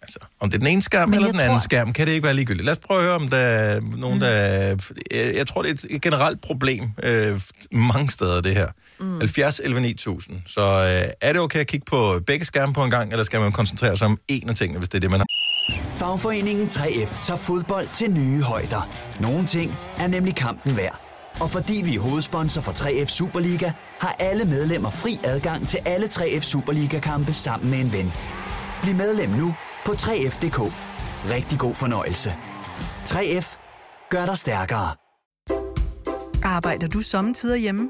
Altså, om det er den ene skærm Men eller den anden tror- skærm, kan det ikke være ligegyldigt. Lad os prøve at høre, om der er nogen, der... Jeg, jeg tror, det er et generelt problem øh, mange steder, det her. Mm. 70 11 9000. Så øh, er det okay at kigge på begge skærme på en gang, eller skal man koncentrere sig om en af tingene, hvis det er det, man har? Fagforeningen 3F tager fodbold til nye højder. Nogle ting er nemlig kampen værd. Og fordi vi er hovedsponsor for 3F Superliga, har alle medlemmer fri adgang til alle 3F Superliga-kampe sammen med en ven. Bliv medlem nu på 3F.dk. Rigtig god fornøjelse. 3F gør dig stærkere. Arbejder du sommetider hjemme?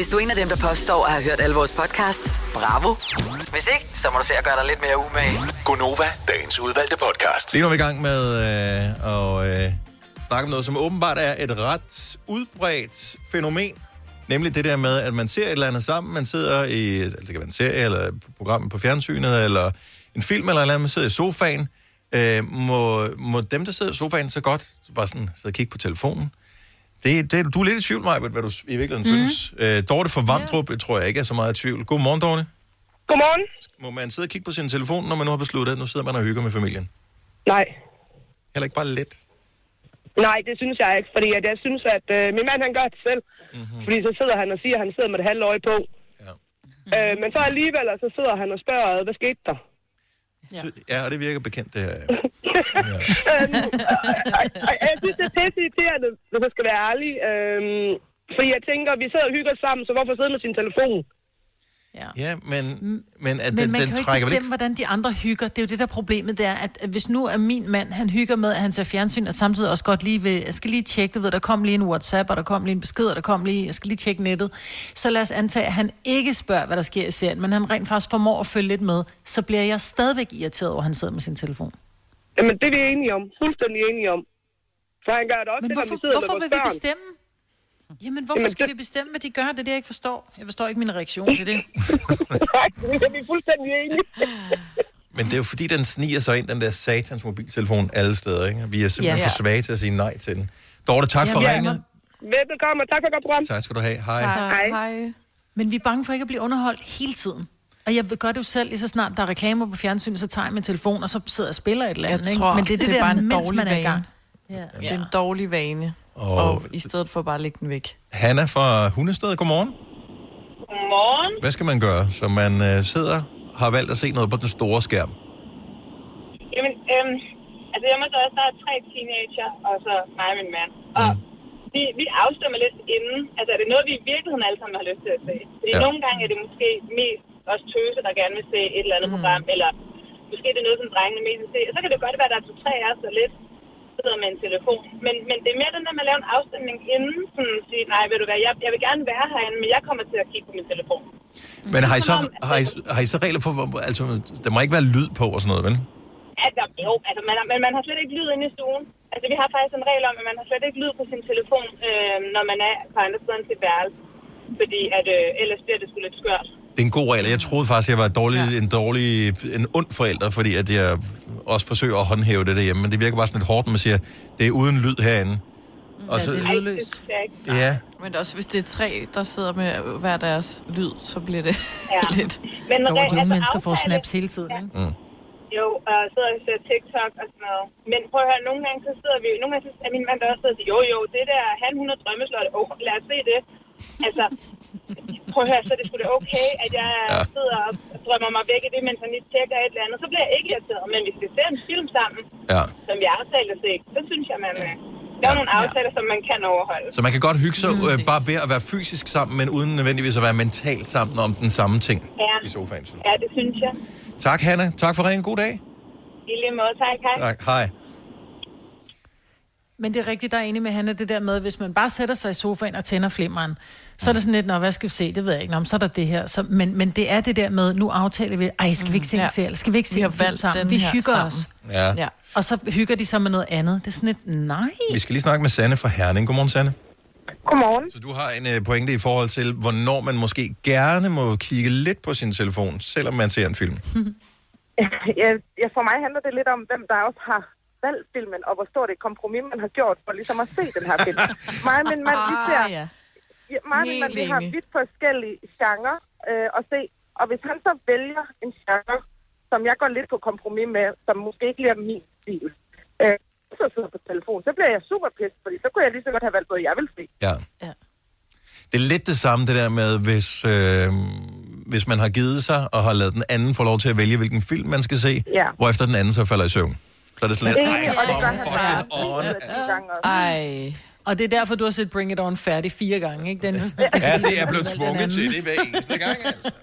Hvis du er en af dem, der påstår at have hørt alle vores podcasts, bravo. Hvis ikke, så må du se at gøre dig lidt mere umage. Gonova, dagens udvalgte podcast. Lige nu er vi i gang med øh, at øh, snakke om noget, som åbenbart er et ret udbredt fænomen. Nemlig det der med, at man ser et eller andet sammen. Man sidder i, altså det kan være en serie, eller et program på fjernsynet, eller en film, eller et eller andet. Man sidder i sofaen. Øh, må, må dem, der sidder i sofaen, så godt så bare sådan sidde og kigge på telefonen? Det, det, du er lidt i tvivl, Maja, hvad du i virkeligheden mm. synes. Øh, Dorte fra Vamdrup, tror jeg ikke er så meget i tvivl. Godmorgen, Dorte. Godmorgen. Må man sidde og kigge på sin telefon, når man nu har besluttet, at nu sidder man og hygger med familien? Nej. Heller ikke bare lidt? Nej, det synes jeg ikke, fordi at jeg synes, at øh, min mand han gør det selv. Mhm. Mm-hmm. Fordi så sidder han og siger, at han sidder med det halve øje på. Ja. Øh, men så alligevel, så sidder han og spørger, hvad skete der? Ja. ja, og det virker bekendt, det her. øhm, og, og, jeg synes, det er pisse irriterende, hvis jeg skal være ærlig. Øhm, fordi jeg tænker, vi sidder og hygger sammen, så hvorfor sidde med sin telefon? Ja, men, men at Men den, man den kan jo ikke bestemme, hvordan de andre hygger. Det er jo det, der er problemet, det er, at hvis nu er min mand, han hygger med, at han ser fjernsyn, og samtidig også godt lige vil, jeg skal lige tjekke, du ved, der kom lige en WhatsApp, og der kom lige en besked, og der kom lige, jeg skal lige tjekke nettet. Så lad os antage, at han ikke spørger, hvad der sker i serien, men han rent faktisk formår at følge lidt med, så bliver jeg stadigvæk irriteret over, at han sidder med sin telefon. Jamen, det er vi enige om. Fuldstændig enige om. For han gør det også, Men det, hvorfor, når vi sidder hvorfor med vil vi bestemme? [laughs] Jamen, hvorfor Jamen, skal det- vi bestemme, hvad de gør? Det er det, jeg ikke forstår. Jeg forstår ikke min reaktion, det er det. [laughs] Nej, det er vi fuldstændig enige. [laughs] Men det er jo fordi, den sniger sig ind, den der satans mobiltelefon alle steder, ikke? Vi er simpelthen Ja. for svage til at sige nej til den. Dorte, tak for Ja, ringet. Velbekomme, tak for godt program. Tak skal du have. Hej. Hej. Hej. Men vi er bange for ikke at blive underholdt hele tiden. Og jeg gør det jo selv, lige så snart der er reklamer på fjernsynet, så tager jeg min telefon, og så sidder jeg og spiller et eller andet. Jeg ikke? tror, Men det er det, det er der, bare en mens dårlig man er i vane. gang. Ja. Det er en dårlig vane. Og- Og, i stedet for bare at lægge den væk. Hanna fra Hundested, godmorgen. Godmorgen. Hvad skal man gøre, så man øh, sidder, har valgt at se noget på den store skærm? Jamen, øhm, altså jeg må så også, der er tre teenager, og så mig og min mand. Og vi, vi afstemmer lidt inden. Altså er det noget, vi i virkeligheden alle sammen har lyst til at se? Fordi Ja. ja. nogle gange er det måske mest os tøse, der gerne vil se et eller andet mm. program, eller måske det er noget, som drengene mest vil se. Og så kan det godt være, at der er to-tre af os, der lidt sidder med en telefon. Men, men det er mere den der med at lave en afstemning inden, sådan at sige, nej, ved du hvad, jeg, jeg vil gerne være herinde, men jeg kommer til at kigge på min telefon. Men har I så, har I, har I så regler for, altså, der må ikke være lyd på og sådan noget, vel? Altså, jo, altså, man, men man har slet ikke lyd inde i stuen. Altså, vi har faktisk en regel om, at man har slet ikke lyd på sin telefon, øh, når man er på andre steder end sit værelse. Fordi at, øh, ellers bliver det sgu lidt skørt. Det er en god regel. Jeg troede faktisk, jeg var dårlig, ja. en dårlig, en ond forælder, fordi at jeg også forsøger at håndhæve det derhjemme. Men det virker bare sådan lidt hårdt, når man siger, det er uden lyd herinde. Og så, det er lydløst. ja, Men også hvis det er tre, der sidder med hver deres lyd, så bliver det Ja. [laughs] lidt... Men de unge mennesker får snaps hele tiden, ikke? Mm. Jo, og sidder og ser TikTok og sådan noget. Men prøv at høre, nogle gange så sidder vi, nogle gange så er min mand der også sidder og siger, jo jo, det der, han 100 drømmeslot, åh, oh, lad os se det. Altså, prøv at høre, så er det sgu da okay, at jeg ja. sidder og drømmer mig væk i det, mens han lige tjekker et eller andet. Så bliver jeg ikke irriteret, men hvis vi ser en film sammen, ja. som vi har aftalt at se, så synes jeg, man øh, laver nogle aftaler, som man kan overholde. Så man kan godt hygge sig øh, bare ved at være fysisk sammen, men uden nødvendigvis at være mentalt sammen om den samme ting Ja. i sofaen. synes Ja, det synes jeg. jeg. Tak, Hanna. Tak for ringen. God dag. I lige måde, tak, hej. Tak. Hej. Men det er rigtigt, der er enig med Hanna, det der med, hvis man bare sætter sig i sofaen og tænder flimmeren, så er det sådan lidt, nå, hvad skal vi se? Det ved jeg ikke. Nå, men så er der det her. Så, men, men det er det der med, nu aftaler vi, ej, skal vi ikke se en Ja. serie? Skal vi ikke se Vi har en film sammen? den Vi hygger sammen. os. Ja. Ja. Og så hygger de sig med noget andet. Det er sådan lidt, nej. Vi skal lige snakke med Sanne fra Herning. Godmorgen, Sanne. Godmorgen. Så du har en øh, pointe i forhold til, hvornår man måske gerne må kigge lidt på sin telefon, selvom man ser en film. [laughs] ja, ja, for mig handler det lidt om, hvem der også har valgt filmen, og hvor stort et kompromis man har gjort for ligesom at se den her film. [laughs] mig og min mand, vi ser... Ah, ja. Ja, mig og min mand, vi har vidt forskellige genrer øh, at se, og hvis han så vælger en genre, som jeg går lidt på kompromis med, som måske ikke bliver min stil, øh, så sidder på telefon, så bliver jeg super pissed, fordi så kunne jeg lige så godt have valgt noget, jeg vil se. Ja. Ja. Det er lidt det samme, det der med, hvis, øh, hvis man har givet sig og har lavet den anden få lov til at vælge, hvilken film man skal se, Ja. hvorefter den anden så falder i søvn. Så er det sådan lidt, ej, er- og det gør han fuck bare. it on. Ej. Og det er derfor, du har set Bring It On færdig fire gange, ikke, Dennis? Ja, [laughs] det er blevet tvunget til det hver eneste gang, altså. [laughs]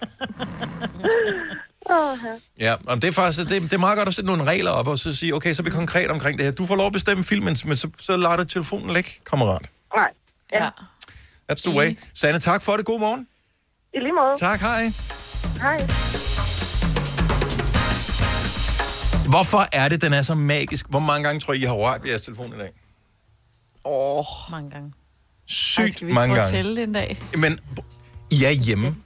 Åh, ja. Ja, og det er faktisk det, det er meget godt at sætte nogle regler op, og så sige, okay, så er vi konkret omkring det her. Du får lov at bestemme filmen, men så, så lader du telefonen ligge, kammerat. Nej. Ja. ja. That's the way. Sanne, tak for det. God morgen. I lige måde. Tak, hej. Hej. Hvorfor er det, den er så magisk? Hvor mange gange tror I, I har rørt ved jeres telefon i dag? Åh, oh, mange gange. Sygt skal vi mange prøve at gange. tælle en dag? Men I er hjemme.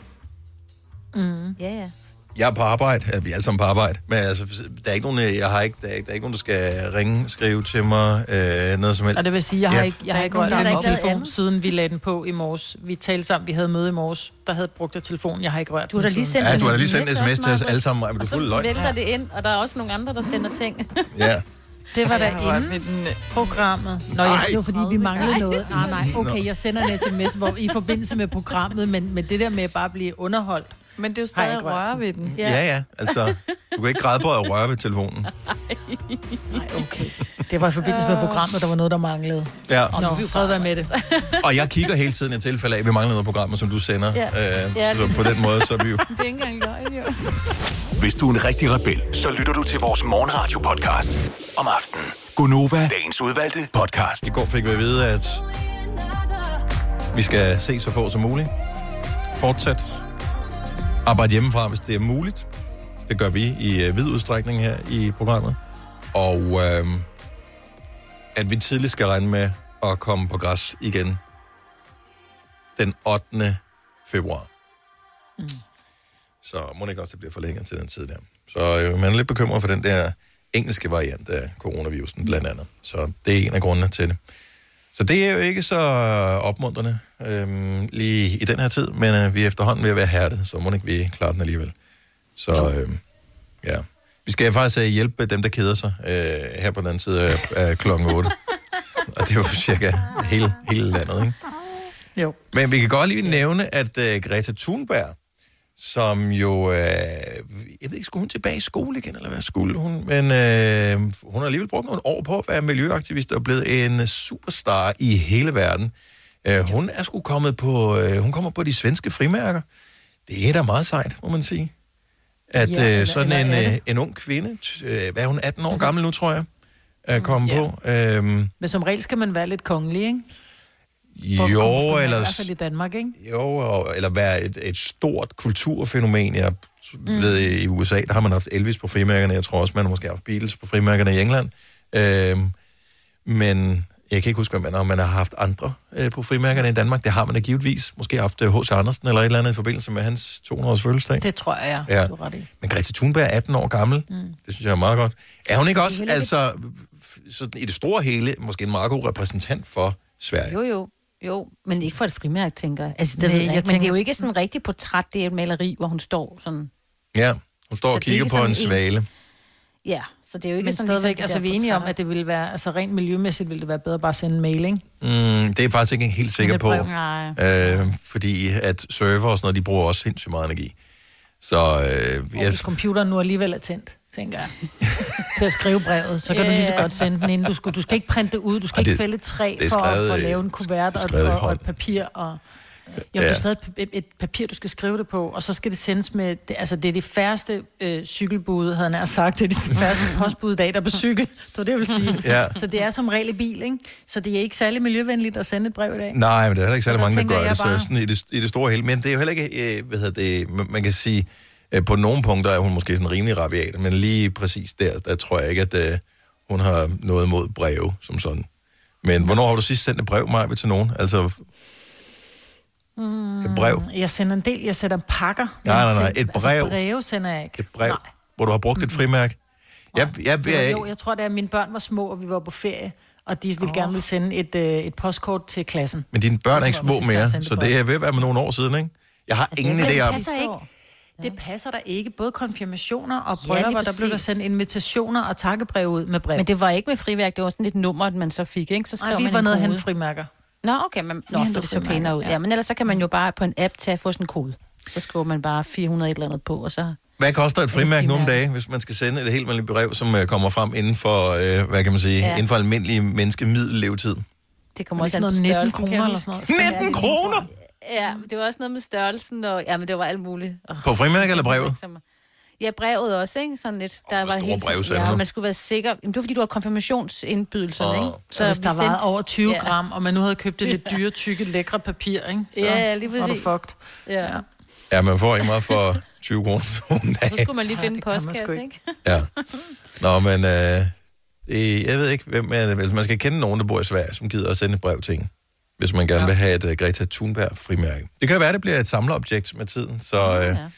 Mm. Ja, ja. Jeg er på arbejde. Ja, vi er alle sammen på arbejde. Men altså, der er ikke nogen, jeg har ikke, der er ikke, der er ikke nogen, der skal ringe, skrive til mig, øh, noget som helst. Og det vil sige, jeg har Ja, ikke, jeg har ikke rørt min har ikke lavet telefon, andet. siden vi lagde den på i morges. Vi talte sammen, vi havde møde i morges, der havde brugt af telefonen. Jeg har ikke rørt Du har da lige sendt Ja, du har lige en sendt en SMS til os alle sammen, men du Og er fuld løgn. vælter det ind, og der er også nogle andre, der sender ting. [laughs] Ja. Det var Jeg da inden den, øh, programmet. Nå, jeg det var fordi, vi manglede noget. Ah, nej, Nå. okay, jeg sender en sms hvor, i forbindelse med programmet, men, men det der med at bare blive underholdt. Men det er jo stadig rørt røre ved den. Ja, ja. Altså, du kan ikke græde på at røre ved telefonen. Nej, okay. Det var i forbindelse med programmet, der var noget, der manglede. Ja. Og nu fred være med det. Og jeg kigger hele tiden i tilfælde af, at vi mangler noget programmer, som du sender. Ja. Øh, Ja, så på den måde, så er vi jo... [laughs] Det er ikke engang løgn, jo. Hvis du er en rigtig rebel, så lytter du til vores morgenradio-podcast om aftenen. Gunova, dagens udvalgte podcast. I går fik vi at vide, at vi skal se så få som muligt. Fortsat arbejde hjemmefra, hvis det er muligt. Det gør vi i øh, vid udstrækning her i programmet. Og øh, at vi tidligt skal regne med at komme på græs igen den 8. februar. Mm. Så må det ikke også det bliver forlænget til den tid der. Så øh, man er lidt bekymret for den der engelske variant af coronavirusen blandt andet. Så det er en af grundene til det. Så det er jo ikke så opmuntrende øhm, lige i den her tid, men øh, vi er efterhånden ved at være hærdet, så må ikke vi klare den alligevel. Så øhm, ja. Vi skal faktisk øh, hjælpe dem, der keder sig øh, her på den anden side af, af klokken 8. [laughs] Og det er jo cirka hele, hele landet, ikke? Jo. Men vi kan godt lige nævne, at uh, Greta Thunberg, som jo, uh, jeg ved ikke, skulle hun tilbage i skole igen, eller hvad skulle hun? Men uh, hun har alligevel brugt nogle år på at være miljøaktivist og blevet en superstar i hele verden. Uh, hun er sgu kommet på, uh, hun kommer på de svenske frimærker. Det er da meget sejt, må man sige. At Ja, uh, sådan eller en, uh, en ung kvinde, t- uh, hvad er hun, 18 år gammel nu, tror jeg, er kommet Ja. på. Um, Men som regel skal man være lidt kongelig, ikke? For at komme på jo, frimærker, I eller hvert fald i Danmark, ikke? Jo, og, eller være et, et stort kulturfænomen. Jeg mm. ved, i USA, der har man haft Elvis på frimærkerne. Jeg tror også, man har måske haft Beatles på frimærkerne i England. Øhm, men jeg kan ikke huske, om man, om man har haft andre øh, på frimærkerne i Danmark. Det har man da givetvis. Måske haft øh, H.C. Andersen eller et eller andet i forbindelse med hans 200-års fødselsdag. Det tror jeg, Ja. du har ret i. Men Greta Thunberg er 18 år gammel. Mm. Det synes jeg er meget godt. Er hun ikke også, altså, sådan i det store hele, måske en meget god repræsentant for Sverige? Jo, jo. Jo, men ikke for et frimærke, tænker jeg. Altså, det Nej, ved jeg, jeg ikke. Men tænker- det er jo ikke sådan en rigtig portræt, det er et maleri, hvor hun står sådan... Ja, hun står Så og er kigger på en en- svale. Ja, så det er jo ikke Men sådan stadigvæk, ligesom altså vi er enige om, at det ville være, altså rent miljømæssigt ville det være bedre bare at sende en mail, ikke? Mm, det er jeg faktisk ikke helt sikker på. Øh, fordi at server og sådan noget, de bruger også sindssygt meget energi. Så øh, Og jeg, hvis computeren nu alligevel er tændt, tænker jeg, [laughs] til at skrive brevet, så kan du lige så godt sende den ind. Du skal, du skal ikke printe det ud, du skal Og det- ikke fælde træ det for, skrevet, for at lave en kuvert det er og, og, og et papir. Og, jo, Ja. det er stadig et, et, papir, du skal skrive det på, og så skal det sendes med, det, altså det er de færreste øh, cykelbud, havde han nær sagt, det er de [laughs] færreste postbud i dag, der er på cykel, det var det, jeg vil sige. Ja. Så det er som regel i bil, ikke? Så det er ikke særlig miljøvenligt at sende et brev i dag. nej, men der er heller ikke særlig Så der mange, der tænker gør det, så bare- sådan i det, i det store hele. Men det er jo heller ikke, øh, hvad hedder det, man- man kan sige, øh, på nogle punkter er hun måske sådan rimelig rabiat, men lige præcis der, der tror jeg ikke, at øh, hun har noget imod breve som sådan. Men hvornår har du sidst sendt et brev, Maja, til nogen? Altså, Mm, Et brev? Jeg sender en del, jeg sætter pakker. Nej, nej, nej, et altså, brev. breve sender jeg ikke. et brev, Nej. hvor du har brugt et frimærke? Jeg, jeg, Det var, jeg, jo, jeg tror, det er, at mine børn var små, og vi var på ferie, og de ville oh. gerne ville sende et, øh, et postkort til klassen. Men dine børn er ikke Det små jeg mere, så det er ved at være med nogle år siden, ikke? Jeg har ingen Men idé det om... passer ikke. Det passer der ikke. Både konfirmationer og Ja, bryllupper, lige der blev der sendt invitationer og takkebrev ud med brev. Men det var ikke med friværk, det var sådan et nummer, man så fik, ikke? Så skrev Nej, vi man var nede hente frimærker. Nå, okay, men Nå, for det så pænere ud. Ja. ja. men ellers så kan man jo bare på en app tage få sådan en kode. Så skriver man bare 400 et eller andet på, og så... Hvad koster et frimærke nogle frimærke. dage, hvis man skal sende et helt almindeligt brev, som uh, kommer frem inden for, uh, hvad kan man sige, Ja. ja. inden for almindelig menneskemiddellevetid? Det kommer Er også det an på noget 19 størrelsen, kan kroner eller sådan noget? 19 kroner? Ja, det var også noget med størrelsen, og ja, men det var alt muligt. Oh, På frimærke eller brevet? Ja, brevet også, ikke? Sådan lidt, der var store helt, brev ja, du? man skulle være sikker. Jamen, det var fordi, du var konfirmationsindbydelserne, Åh. ikke? Så hvis vi der var over 20 Ja. gram, og man nu havde købt det lidt [laughs] dyre, tykke, lækre papir, ikke? Så Ja, ja, lige var du præcis. fucked. Ja. Ja, man får ikke meget for [laughs] 20 kroner på en dag. Så skulle man lige finde en det sgu postkasse, ikke. ikke? Ja. Nå, men øh, det, jeg ved ikke, hvem man, altså, man skal kende nogen, der bor i Sverige, som gider at sende et brev til en, hvis man gerne ja. vil have et uh, Greta Thunberg frimærke. Det kan være, det bliver et samleobjekt med tiden, så øh, ja.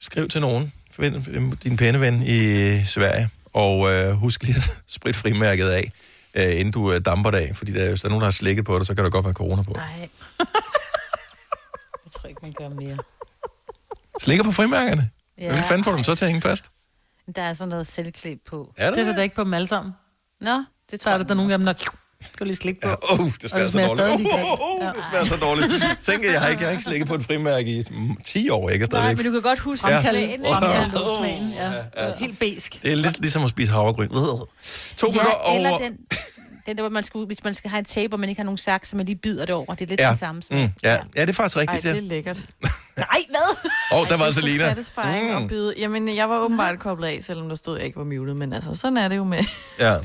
skriv til nogen, find din pæne ven i Sverige, og øh, husk lige at [laughs] spritte frimærket af, øh, inden du øh, damper det af, fordi der, er- hvis der er nogen, der har slikket på det, så kan der godt være corona på. Nej. [laughs] jeg tror ikke, man gør mere. Slikker på frimærkerne? Ja. Hvordan fanden får du dem så til at hænge fast? Der er sådan noget selvklæb på. Er der Det er der da ikke på dem alle sammen. Nå, det Så er der, nogle dem, der skal lige slikke på. Åh, oh, det smager så det smager dårligt. stadig lige Oh, oh, oh, det smager så dårligt. Tænk, jeg har ikke, jeg har ikke slikket på et frimærke i mm, 10 år. Jeg kan Nej, stadigvæk... men du kan godt huske Ja. ja. Smagen, fremkalde ikke? smagen, ja. ja. Helt besk. Det er lidt ligesom at spise havregryn. To Ja, eller over... den, den der, hvor man skal, hvis man skal have en tape, og man ikke har nogen saks, så man lige bider det over. Det er lidt Ja. det samme. Mm, ja. ja, det er faktisk Ej, rigtigt, det er ja. lækkert. [laughs] Nej, hvad? Åh, oh, der var så Selina. satisfying Mm. at byde. Jamen, jeg var åbenbart koblet af, selvom der stod, at jeg ikke var muted. Men altså, sådan er det jo med. Ja. [laughs]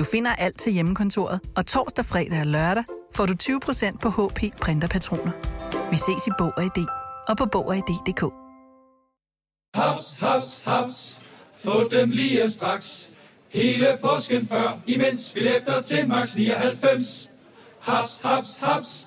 Du finder alt til hjemmekontoret, og torsdag, fredag og lørdag får du 20% på HP Printerpatroner. Vi ses i Bog og ID og på Bog og ID.dk. Haps, haps, haps. Få dem lige straks. Hele påsken før, imens billetter til max 99. Haps, haps, haps.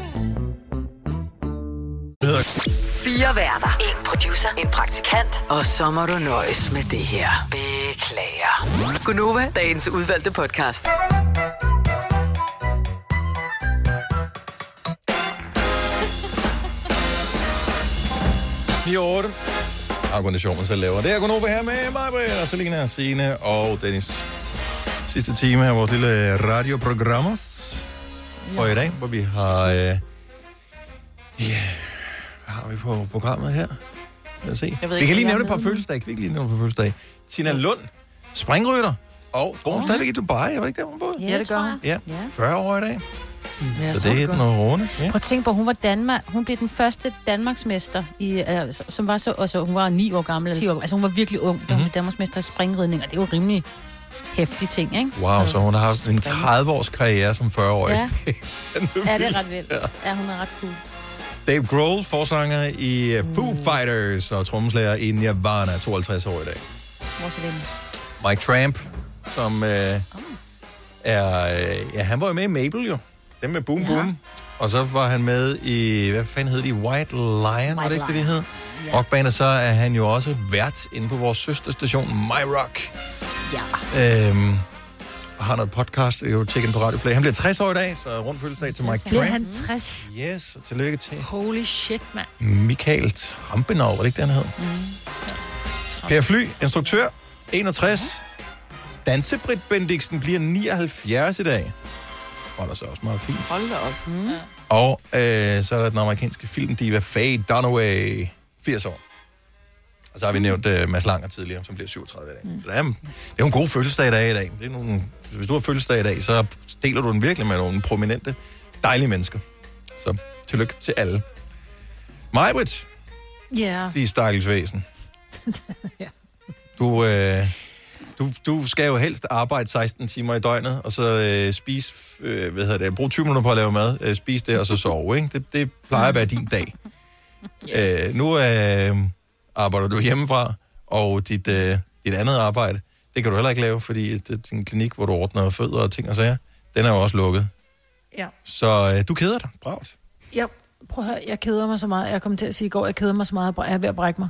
Fire værter. En producer. En praktikant. Og så må du nøjes med det her. Beklager. Gunova, dagens udvalgte podcast. Lige 8. Argumentationen selv laver. Det er Gunova her med mig, Brian, og Selina, Signe og Dennis. Sidste time af vores lille radioprogram for i dag, hvor vi har... Øh, har vi på programmet her? Lad os se. Jeg ved Vi kan lige nævne et par fødselsdage. Kan vi ikke lige nævne et par fødselsdage? Tina Lund, springrytter. Og går hun stadigvæk i Dubai? Jeg var ikke der, hun boede? Ja, det gør hun. Ja, 40 år i dag. Ja, Så det er noget råne. Ja. Prøv at tænke på, hun var Danmark, hun blev den første Danmarksmester, i, uh, som var så, altså, hun var 9 år gammel, eller 10 år, altså hun var virkelig ung, da hun blev Danmarksmester i springridning, og det er jo rimelig hæftig ting, ikke? Wow, så hun har haft en 30-års karriere som 40-årig. Ja. [laughs] Ja, det er ret vildt. Ja, hun er ret cool. Dave Grohl, forsanger i uh, Foo Fighters og trommeslager i Nirvana, 52 år i dag. Mike Tramp, som uh, er... Uh, ja, han var jo med i Mabel jo. Dem med Boom Boom. Og så var han med i... Hvad fanden hed de? White Lion, White var det ikke det, de hed? Ja. Rockband, så er han jo også vært inde på vores søsterstation, My Rock. Ja. Øhm, og har noget podcast, er jo Chicken på Radio Play. Han bliver 60 år i dag, så rundt fødselsdag til Mike Bliver Tramp. han 60? Yes, og tillykke til Holy shit, mand. Michael Trampenau, var det ikke det, han hed? Mm. Per Fly, instruktør, 61. Dansebrit Bendiksen bliver 79 i dag. Holder sig også meget fint. Hold da op. Mm. Og øh, så er der den amerikanske filmdiva Faye Dunaway, 80 år. Og så har vi nævnt øh, Mads Langer tidligere, som bliver 37 i dag. Mm. Så det, er, det er en god fødselsdag i dag i dag. Det er nogle, hvis du har fødselsdag i dag, så deler du den virkelig med nogle prominente, dejlige mennesker. Så tillykke til alle. Majbrit, Ja. de er stakkels væsen. [laughs] Du, øh, du, du skal jo helst arbejde 16 timer i døgnet, og så øh, spise, øh, hvad hedder det, bruge 20 minutter på at lave mad, øh, spise det, og så sove, ikke? Det, det plejer at være din dag. [laughs] Yeah. Øh, nu øh, arbejder du hjemmefra, og dit, øh, dit andet arbejde, det kan du heller ikke lave, fordi det, din klinik, hvor du ordner fødder og ting og sager, den er jo også lukket. Ja. Så øh, du keder dig, bravt. Jeg, prøv at høre, jeg keder mig så meget. Jeg kom til at sige i går, jeg keder mig så meget, jeg er ved at brække mig.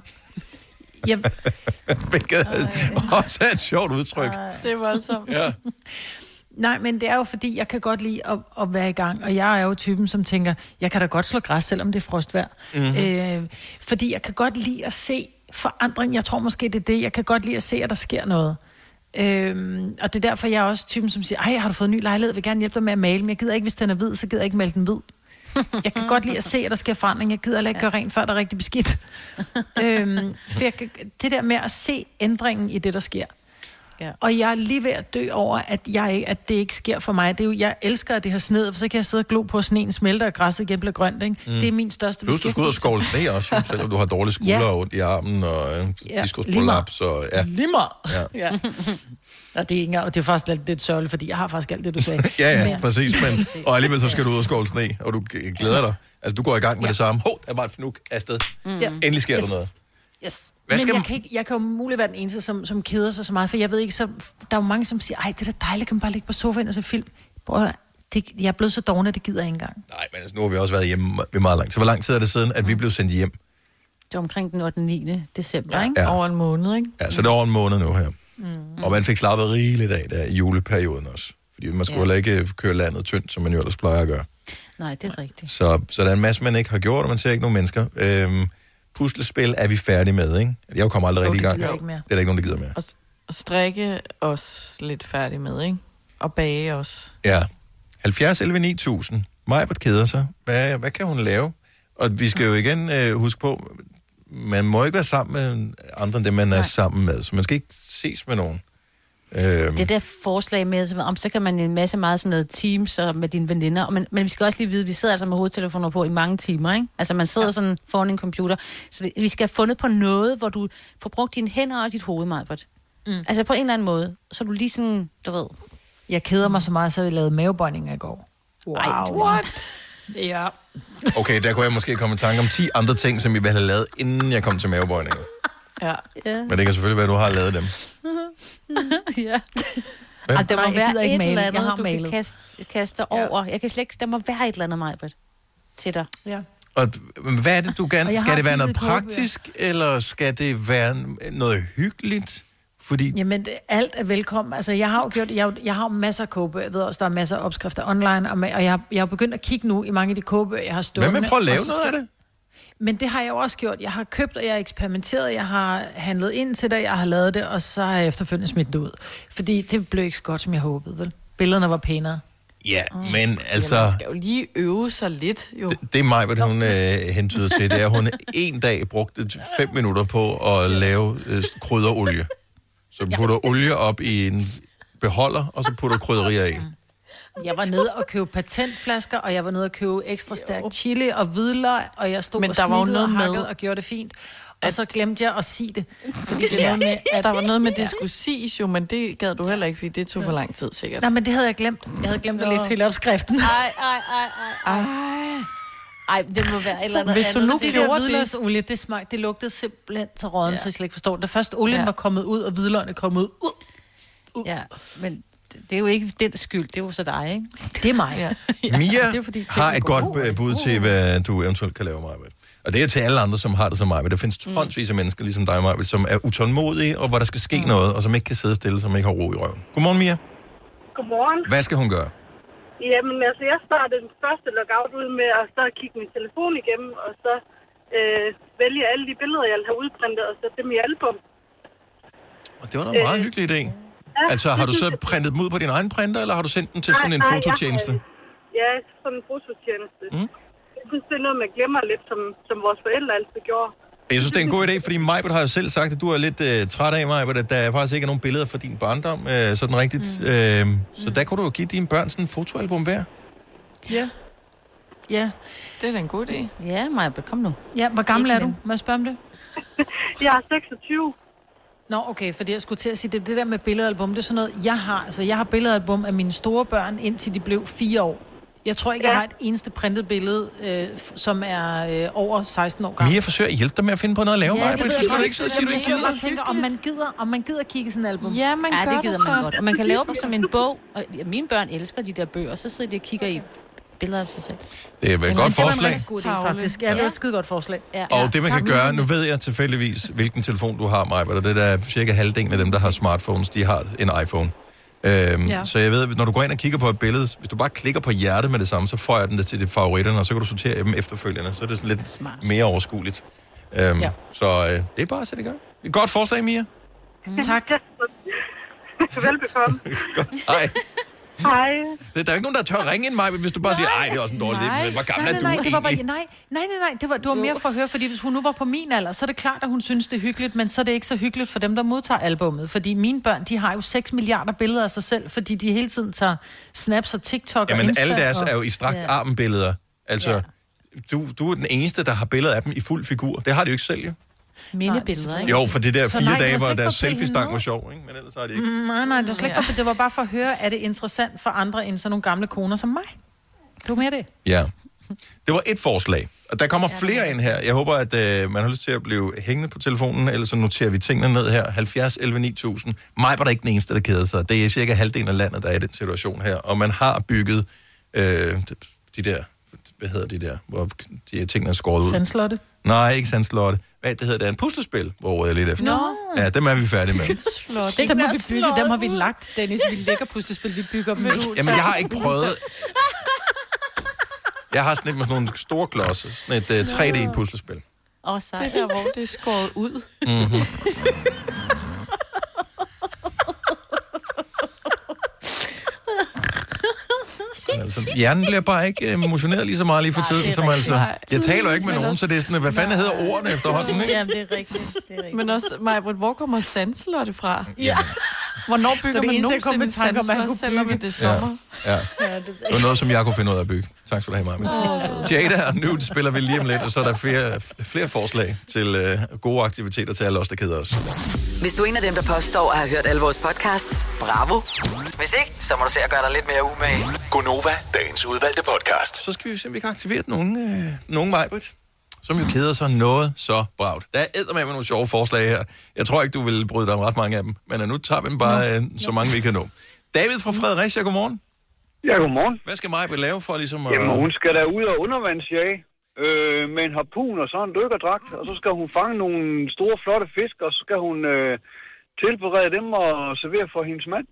Jeg, [laughs] Hvilket også er et sjovt udtryk. Det er voldsomt. Ja. Nej, men det er jo fordi, jeg kan godt lide at, at være i gang, og jeg er jo typen, som tænker, jeg kan da godt slå græs, selvom det er frostvejr. Mhm. Mm-hmm. Øh, fordi jeg kan godt lide at se forandring. Jeg tror måske, det er det. Jeg kan godt lide at se, at der sker noget. Øhm, og det er derfor, jeg er også typen, som siger, ej, har du fået en ny lejlighed? Jeg vil gerne hjælpe dig med at male, men jeg gider ikke, hvis den er hvid, så gider jeg ikke male den hvid. Jeg kan godt lide at se, at der sker forandring. Jeg gider heller ikke gøre rent, før der er rigtig beskidt. [laughs] øhm, for jeg det der med at se ændringen i det, der sker. Ja. Og jeg er lige ved at dø over, at, jeg, at det ikke sker for mig. Det er jo, jeg elsker, at det har sneet, for så kan jeg sidde og glo på, at sneen smelter, og græsset igen bliver grønt. Ikke? Mm. Det er min største Plus, du skal ud og skovle sne også, jo, [laughs] selvom du har dårlige skuldre Ja. og ondt i armen og øh, Ja, diskusprolaps. Og, ja. Meget. Ja. [laughs] Ja. og det er, ikke, og det er faktisk lidt, lidt sørgeligt, fordi jeg har faktisk alt det, du sagde. [laughs] Ja, ja, Men- præcis. Men, og alligevel så skal du ud og skåle sne, og du glæder dig. Altså, du går i gang med Ja. det samme. Hov, der var et fnuk afsted. Mm. Endelig sker Yes. der noget. Yes. Hvad Men skal jeg man- kan, ikke, jeg kan jo muligt være den eneste, som, som keder sig så meget, for jeg ved ikke, så, der er jo mange, som siger, ej, det er da dejligt, kan man bare ligge på sofaen og se film. Prøv at det, jeg er blevet så dogne, det gider jeg ikke engang. Nej, men altså, nu har vi også været hjemme ved meget lang tid. Hvor lang tid er det siden, at vi blev sendt hjem? Det var omkring den 8. 9. december, ja. ikke? Ja. Over en måned, ikke? Ja, så det er over en måned nu her. Mm. Og man fik slappet rigeligt af der i juleperioden også. Fordi man skulle Ja. heller ikke køre landet tyndt, som man jo ellers plejer at gøre. Nej, det er rigtigt. Så, så der er en masse, man ikke har gjort, og man ser ikke nogen mennesker. Øhm, puslespil er vi færdige med, ikke? Jeg kommer aldrig rigtig i gang. gider jeg ikke mere. Det er der ikke nogen, der gider mere. Og, og strikke også lidt færdig med, ikke? Og bage også. Ja. 70 11 9000. Majbert keder sig. Hvad, hvad kan hun lave? Og vi skal jo igen øh, huske på, man må ikke være sammen med andre end dem, man er sammen med. Så man skal ikke ses med nogen. Øhm, Det der forslag med, så- om så kan man en masse meget sådan noget teams og med dine veninder, men, men vi skal også lige vide, at vi sidder altså med hovedtelefoner på i mange timer, ikke? Altså man sidder ja. sådan foran en computer, så det, vi skal have fundet på noget, hvor du får brugt dine hænder og dit hoved, Majbert. Mm. Altså på en eller anden måde, så du lige sådan, du ved... Jeg keder mig så meget, så jeg lavede mavebøjninger i går. Wow. Ej, what? [laughs] Ja. okay, der kunne jeg måske komme i tanke om 10 andre ting, som vi ville have lavet, inden jeg kom til mavebøjninger. Ja. ja. Men det kan selvfølgelig være, at du har lavet dem. [laughs] ja. Hvad? Ej, der må Nej, jeg være ikke et male. eller Jeg andet, har du malet. kan kaste, kaste Ja. over. Jeg kan slet ikke... Der må være et eller andet, Majbert, til dig. Ja. Og hvad er det, du gerne... jeg Skal det være noget praktisk, eller skal det være noget hyggeligt? Fordi Jamen, alt er velkommen. Altså, jeg har jo gjort, jeg, jeg har jo masser af kogebøger. Jeg ved også, der er masser af opskrifter online, og, og jeg, har- jeg har begyndt at kigge nu i mange af de kogebøger, jeg har stående. hvad med prøve at lave noget af det? Men det har jeg jo også gjort. Jeg har købt, og jeg har eksperimenteret, jeg har handlet ind til det, jeg har lavet det, og så har jeg efterfølgende smidt det ud. Fordi det blev ikke så godt, som jeg håbede, vel? Billederne var pænere. Ja, men altså... Ja, man skal jo lige øve sig lidt, jo. Det er mig, hvad hun øh, hentyder til. Det er, at hun [laughs] en dag brugte fem minutter på at lave øh, krydderolie. Så putter olie op i en beholder, og så putter krydderier i. Jeg var nede og købe patentflasker, og jeg var nede og købe ekstra stærk chili og hvidløg, og jeg stod Men og der var jo og noget med- og gjorde det fint. Og så glemte jeg at sige det. Fordi det noget med, at... Der var noget med, det skulle siges jo, men det gad du heller ikke, fordi det tog for lang tid sikkert. Nej, men det havde jeg glemt. Jeg havde glemt at læse hele opskriften. Ej, ej, ej, ej, ej. Ej, det må være et eller andet Hvis du nu Det gjorde det, olie, det, smag, det lugtede simpelthen så råden, ja. så jeg slet ikke forstår. Da først olien Ja. var kommet ud, og hvidløgene kommet ud. Uh, Ja, men det er jo ikke den skyld, det er jo så dig, ikke? det er mig. Ja. [laughs] Mia Det er fordi, har et godt øh, bud til, hvad du eventuelt kan lave, Maja. Og det er til alle andre, som har det som mig. Men der findes Mm. tonsvis af mennesker, ligesom dig, Maja, som er utålmodige, og hvor der skal ske Mm. noget, og som ikke kan sidde stille, som ikke har ro i røven. Godmorgen, Mia. Godmorgen. Hvad skal hun gøre? Jamen, altså, jeg startede den første loggout ud med at så kigge min telefon igennem, og så øh, vælge alle de billeder, jeg have udprintet, og sætte dem i album. Og det var da en meget hyggelig idé. Altså, har du så printet dem ud på din egen printer, eller har du sendt den til sådan en Nej, nej, fototjeneste? Jeg ja, sådan en fototjeneste. Mm. Jeg synes, det er noget, man glemmer lidt, som, som vores forældre altid gjorde. Jeg synes, det er en god idé, fordi Majbert har jo selv sagt, at du er lidt øh, træt af, Majbert, at der faktisk ikke er nogen billeder fra din barndom, øh, sådan rigtigt. Mm. Øh, så der kunne du jo give dine børn sådan en fotoalbum hver. Ja. Ja. Det er da en god idé. Ja, Maja, kom nu. Ja, hvor gammel er du? Må jeg spørge om det? [laughs] Jeg er 26. Nå, okay, fordi jeg skulle til at sige, det, det der med billedalbum, det er sådan noget, jeg har. Altså, jeg har billedalbum af mine store børn, indtil de blev fire år. Jeg tror ikke, ja. jeg har et eneste printet billede, øh, som er øh, over 16 år gammel. Mia forsøger at hjælpe dig med at finde på noget at lave, ja, det Majbert. ved Så jeg skal du godt. ikke sidde og sige, du ikke Jeg gider. og tænker, om man gider, om man gider kigge sådan et album. Ja, man ja, gør det gider det man så. godt. Og man kan lave dem som en bog. Og mine børn elsker de der bøger, og så sidder de og kigger i billeder af sig selv. Det er et godt forslag. Det er faktisk. Ja, det er et skide godt forslag. Ja. Og det man kan gøre, nu ved jeg tilfældigvis, hvilken telefon du har, Maja, og det er der cirka halvdelen af dem, der har smartphones, de har en iPhone. Øhm, Ja. Så jeg ved, at når du går ind og kigger på et billede, hvis du bare klikker på hjertet med det samme, så får jeg den der til de favoritterne, og så kan du sortere dem efterfølgende. Så er det sådan lidt Smart. mere overskueligt. Øhm, Ja. Så øh, det er bare at sætte i gang. Et godt forslag, Mia. Mm. Tak. [laughs] Velbekomme. [laughs] Hej. Hej. Der er ikke nogen, der tør ringe ind mig, hvis du bare siger, ej, det er også en dårlig idé. Hvor gammel nej, er du nej, nej, det var bare, nej, nej, nej, nej, det var, det var mere for at høre, fordi hvis hun nu var på min alder, så er det klart, at hun synes, det er hyggeligt, men så er det ikke så hyggeligt for dem, der modtager albummet. Fordi mine børn, de har jo 6 milliarder billeder af sig selv, fordi de hele tiden tager snaps og TikTok og Jamen, Insta. alle deres og... er jo i strakt Ja. armbilleder. Altså, du, du er den eneste, der har billeder af dem i fuld figur. Det har de jo ikke selv, jo. Mindebilleder, ikke? Jo, for det der Så fire nej, det var dage, hvor deres selfie-stang var sjov, ikke? Men ellers har de ikke. Mm, nej, nej, det var slet ikke for, det var bare for at høre, er det interessant for andre end sådan nogle gamle koner som mig? Det var mere det. Ja. Det var et forslag. Og der kommer flere ind her. Jeg håber, at øh, man har lyst til at blive hængende på telefonen, ellers så noterer vi tingene ned her. 70 11 9000. Mig var der ikke den eneste, der keder sig. Det er cirka halvdelen af landet, der er i den situation her. Og man har bygget øh, de der, hvad hedder de der, hvor de her tingene er skåret ud. Sandslotte. Nej, ikke Sandslotte. Hvad det hedder det? er En puslespil, hvor jeg lidt efter. Nå. Ja, dem er vi færdige med. [laughs] Slot. Dem har vi bygget, dem har vi lagt, Dennis. Vi lægger puslespil, vi bygger dem. Jamen, jeg har ikke prøvet... Jeg har sådan et med sådan nogle store klodser. Sådan et uh, 3D-puslespil. Åh, oh, sej. Det der, hvor det er skåret ud. Mm-hmm. [laughs] Altså, hjernen bliver bare ikke emotioneret lige så meget lige for tiden, som altså... Jeg taler jo ikke med nogen, så det er sådan, hvad fanden hedder ordene efterhånden, ikke? Jamen, det er rigtigt. Det er rigtigt. Men også, Majbrit, hvor kommer Sandslotte fra? Ja. Hvornår Det bygger er det man nogensinde Sandslotte, kunne selvom bygge. det er sommer? Ja. Det var noget, som jeg kunne finde ud af at bygge. Tak skal du have, Maja. Jada og nu spiller vi lige om lidt, og så er der flere, flere forslag til øh, gode aktiviteter til alle os, der keder os. Hvis du er en af dem, der påstår at have hørt alle vores podcasts, bravo. Hvis ikke, så må du se at gøre dig lidt mere umage. Gonova, dagens udvalgte podcast. Så skal vi se, om vi kan aktivere nogen, øh, nogen Majbrit, som jo keder sig noget så bragt. Der er med nogle sjove forslag her. Jeg tror ikke, du vil bryde dig om ret mange af dem, men nu tager vi dem bare øh, så mange, vi kan nå. David fra Fredericia, godmorgen. Ja, godmorgen. Hvad skal Majbrit lave for ligesom at... Jamen, hun skal da ud og undervandsjage øh, med en harpun og så en dykkerdragt, og så skal hun fange nogle store, flotte fisk, og så skal hun øh, tilberede dem og servere for hendes mand.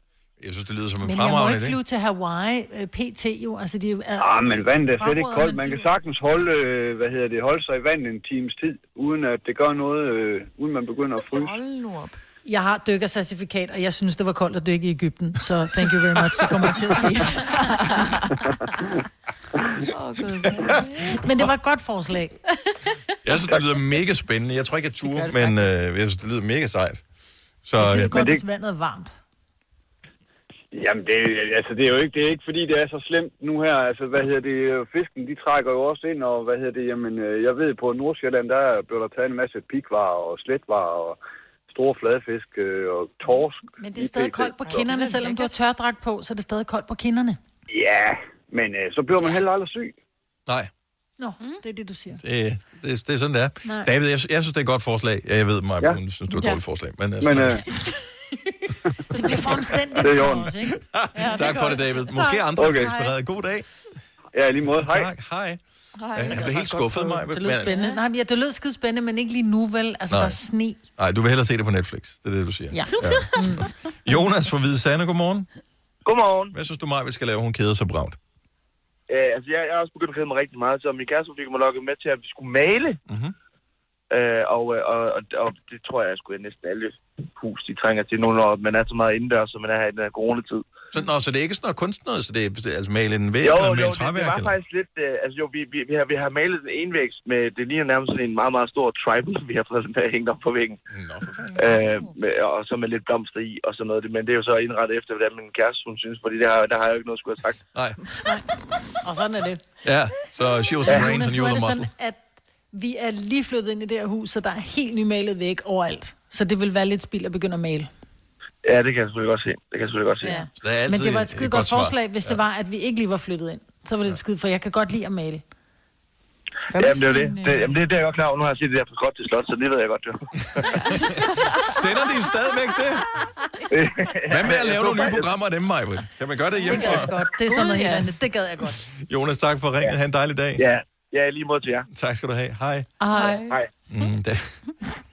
Jeg synes, det lyder som en Men jeg må fremragende ikke idé. flyve til Hawaii, øh, PT jo. Altså, de er, Ah, men vandet er slet ikke koldt. Man kan sagtens holde, øh, hvad hedder det, holde sig i vandet en times tid, uden at det gør noget, øh, uden man begynder at fryse. Hold nu op. Jeg har dykkercertifikat, og jeg synes, det var koldt at dykke i Ægypten. Så thank you very much. Det kommer til at ske. [laughs] Men det var et godt forslag. Jeg synes, det lyder mega spændende. Jeg tror ikke, jeg turde, men øh, jeg synes, det lyder mega sejt. Så, Det øh, er godt, hvis vandet er varmt. Jamen, det, altså, det er jo ikke, det er ikke, fordi det er så slemt nu her. Altså, hvad hedder det, fisken, de trækker jo også ind, og hvad hedder det, jamen, øh, jeg ved, på Nordsjælland, der blev der taget en masse pikvarer og sletvarer og store fladfisk øh, og torsk. Men det er stadig koldt på kinderne, selvom du har tørdragt på, så er det stadig koldt på kinderne. Ja, men øh, så bliver man heller aldrig syg. Nej, Nå, det er det, du siger. det, det, det er sådan, det er. Nej. David, jeg, jeg synes, det er et godt forslag. Ja, jeg ved, Maja, Ja. hun synes, det er et Ja. dårligt forslag. Men, øh, Men, [laughs] øh, det. [laughs] Det bliver for omstændigt Det er også, ikke? Ja, tak for det, David. Måske andre Okay. inspireret. God dag. Ja, lige måde. Hej. Tak, hej. Hej. Jeg blev helt skuffet, Maja. Det lød spændende. Nej, men ja, det lød skide spændende, men ikke lige nu, vel? Altså, Nej. der er sne. Nej, du vil hellere se det på Netflix. Det er det, du siger. Ja. Jonas fra Hvide Sande, godmorgen. Godmorgen. Hvad synes du, Maja, vi skal lave? Hun keder sig bragt. Øh, altså, jeg, jeg har også begyndt at kede mig rigtig meget, så min kæreste fik mig lukket med til, at vi skulle male. Mhm. Øh, og, øh, og, og, og, det tror jeg, at næsten alle hus, de trænger til nu, når man er så meget indendørs, som man er her i den her coronatid. Så, nå, så det er ikke sådan noget kunstneret, så det er altså male en væg jo, eller jo, male det, det træværk? var eller? faktisk lidt... Øh, altså jo, vi, vi, vi, har, vi har malet en envægs med... Det ligner nærmest sådan en meget, meget stor tribal, [laughs] vi har fået sådan, hængt op på væggen. Nå, for fanden. Øh, med, og så med lidt blomster i og sådan noget. Men det er jo så indrettet efter, hvordan min kæreste hun synes, fordi det har, der har jeg jo ikke noget skulle have sagt. Nej. Og sådan er det. Ja, så she was the brains and you were er the det muscle. sådan, at vi er lige flyttet ind i det her hus, så der er helt nymalet væk overalt. Så det vil være lidt spild at begynde at male. Ja, det kan jeg selvfølgelig godt se. Det kan jeg selvfølgelig godt se. Ja. Men det var et et skide godt godt svar. forslag, hvis det var, at vi ikke lige var flyttet ind. Så var det et skide, for jeg kan godt lide at male. Jamen, det er jo det. det jamen, det, det er jeg godt klar over. Nu har jeg set det der på skråt til slot, så det ved jeg godt jo. [laughs] Sender de stadigvæk det? [laughs] Hvad med at lave nogle nye programmer af dem, Majbrit? Kan man gøre det Det hjemmefra? gad jeg godt. Det er sådan noget helt andet. Det gad jeg godt. Jonas, tak for ringet. Ha' en dejlig dag. Ja, ja lige mod til jer. Tak skal du have. Hej. Hej. Hej. Mm, der,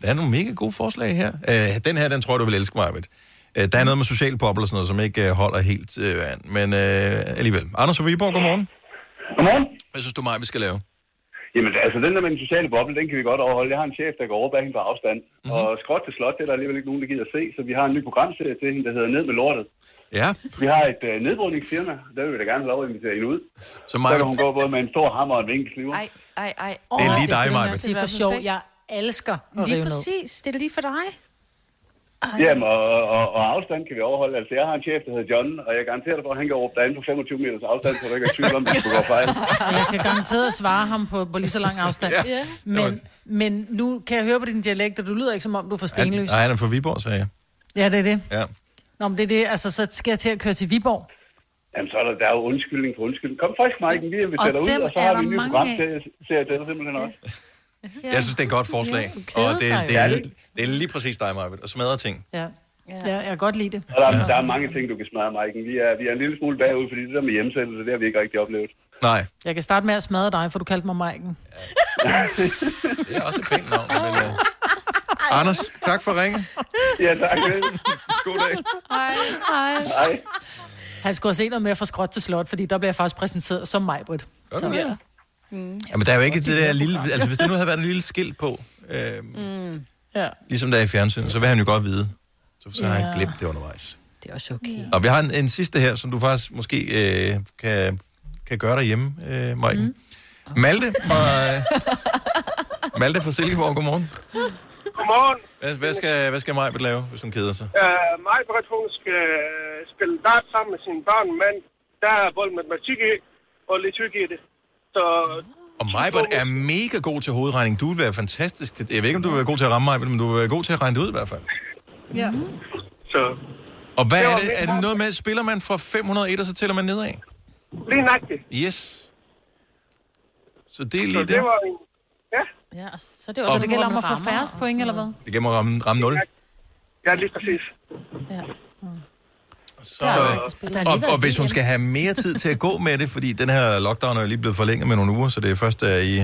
der er nogle mega gode forslag her. Uh, den her, den tror jeg, du vil elske, Majbrit. Uh, der er noget med social bobler og sådan noget, som ikke uh, holder helt uh, an. Men uh, alligevel. Anders fra Viborg, godmorgen. Godmorgen. Hvad synes du, mig, vi skal lave? Jamen, altså den der med den sociale boble, den kan vi godt overholde. Jeg har en chef, der går over bag hende på afstand. Mhm. Mm-hmm. Og skråt til slot, det er der alligevel ikke nogen, der gider at se. Så vi har en ny programserie til hende, der hedder Ned med lortet. Ja. Vi har et øh, nedbrydningsfirma, der vil vi da gerne have lov at invitere hende ud. Så Så mig, kan hun gå både med en stor hammer og en vinkelsliver. Ej, ej, ej. Det er lige dig, Maja. Maja. sige for sjov. Jeg elsker at Lige rive ned. præcis. Det er lige for dig. Jamen, og, og, og, afstand kan vi overholde. Altså, jeg har en chef, der hedder John, og jeg garanterer dig for, at han kan råbe dig ind på 25 meters afstand, så du ikke er tvivl om, at det skulle gå fejl. Og [laughs] jeg kan garanteret svare ham på, på lige så lang afstand. Ja. Men, men nu kan jeg høre på din dialekt, og du lyder ikke som om, du er fra Stenløs. Nej, han er fra Viborg, sagde jeg. Ja, det er det. Ja. Nå, men det er det. Altså, så skal jeg til at køre til Viborg. Jamen, så er der, der er jo undskyldning for undskyldning. Kom frisk, Mike, vi inviterer dig ud, og så er har der vi en ny program til, ser til dig simpelthen også. Jeg synes, det er et godt forslag. Ja, og det, det, Ja, er, det- det er lige præcis dig, Maja, at smadre ting. Ja. Ja, jeg kan godt lide det. Og der, er, der er mange ting, du kan smadre, Mike. Vi er, vi er en lille smule bagud, fordi det der med hjemsendelse, det har vi ikke rigtig oplevet. Nej, Jeg kan starte med at smadre dig, for du kaldte mig Maiken. det er også et pænt navn. Men, uh... Anders, tak for ringen. Ja, tak. God dag. Hej. Hej. Han skulle have set noget mere fra skråt til slot, fordi der bliver jeg faktisk præsenteret som Majbrit. Gør du det? Jamen, der er jo ikke det der lille... Altså, hvis det nu havde været et lille skilt på, øh, Mm. Ja. ligesom der er i fjernsynet, så vil han jo godt vide. Så, så har han Ja. glemt det undervejs. Det er også okay. Og vi har en, en sidste her, som du faktisk måske øh, kan, kan gøre derhjemme, øh, Maiken. Mm. Malte fra, øh, Malte fra Silkeborg, godmorgen. Godmorgen. Hvad, hvad skal, hvad skal Majbet lave, hvis hun keder sig? Uh, mig, Britt, hun skal spille dart sammen med sine børn, men der er både matematik i og liturg i det. Så Og Majbert er mega god til hovedregning. Du vil være fantastisk. til- Jeg ved ikke, om du vil være god til at ramme Majbert, men du vil være god til at regne det ud i hvert fald. Ja. Så Og hvad Det er det? Er det noget med, spiller man fra 501, og så tæller man nedad? lige nøjagtigt. Yes. Så det er Så lige det det. var en... Ja. Ja, så det er Og- Så det gælder om at få færrest point, eller hvad? Det kan man ramme, ramme 0. Ja, lige præcis. Så, øh, og, og hvis hun skal have mere tid til at gå med det, fordi den her lockdown er jo lige blevet forlænget med nogle uger, så det er først der i,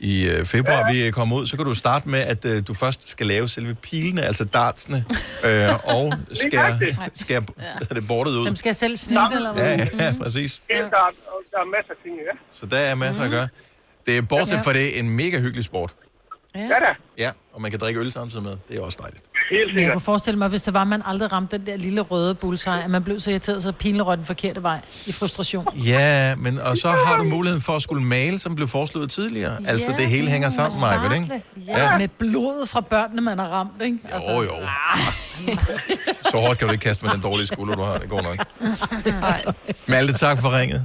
i øh, februar, vi kommer ud, så kan du starte med, at øh, du først skal lave selve pilene, altså dartsene, [laughs] øh, og skære, skære ja. [laughs] det bordet ud. Dem skal jeg selv snitte, eller hvad? Ja, ja, præcis. Ja. Der, er- der er masser af ting, ja. Så der er masser at gøre. Det er bortset Ja. fra det en mega hyggelig sport. Ja da. Ja, og man kan drikke øl samtidig med. Det er også dejligt. Helt Men jeg kunne forestille mig, hvis det var, at man aldrig ramte den der lille røde bullseye, at man blev så irriteret, så pilen røg den forkerte vej i frustration. Ja, men og så har du muligheden for at skulle male, som blev foreslået tidligere. Altså, det hele hænger sammen, Maja, ikke? Ja. Med blodet fra børnene, man har ramt, ikke? Altså, Jo, jo. [laughs] Så hårdt kan du ikke kaste med den dårlige skulder, du har. Det går nok. Malte, tak for ringet.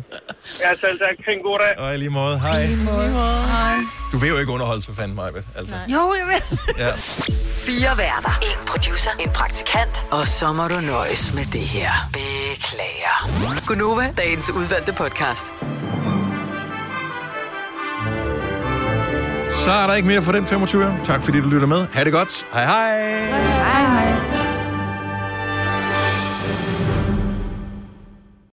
Ja, selv tak. En god dag. Og i lige måde, hej. Hej. Du vil jo ikke underholde for fanden, Maja, altså. Jo, jeg vil. Ja. Fire værter. En producer. En praktikant. Og så må du nøjes med det her. Beklager. Gunova, dagens udvalgte podcast. Så er der ikke mere for den 25. Tak fordi du lytter med. Ha' det godt. Hej hej. Hej hej.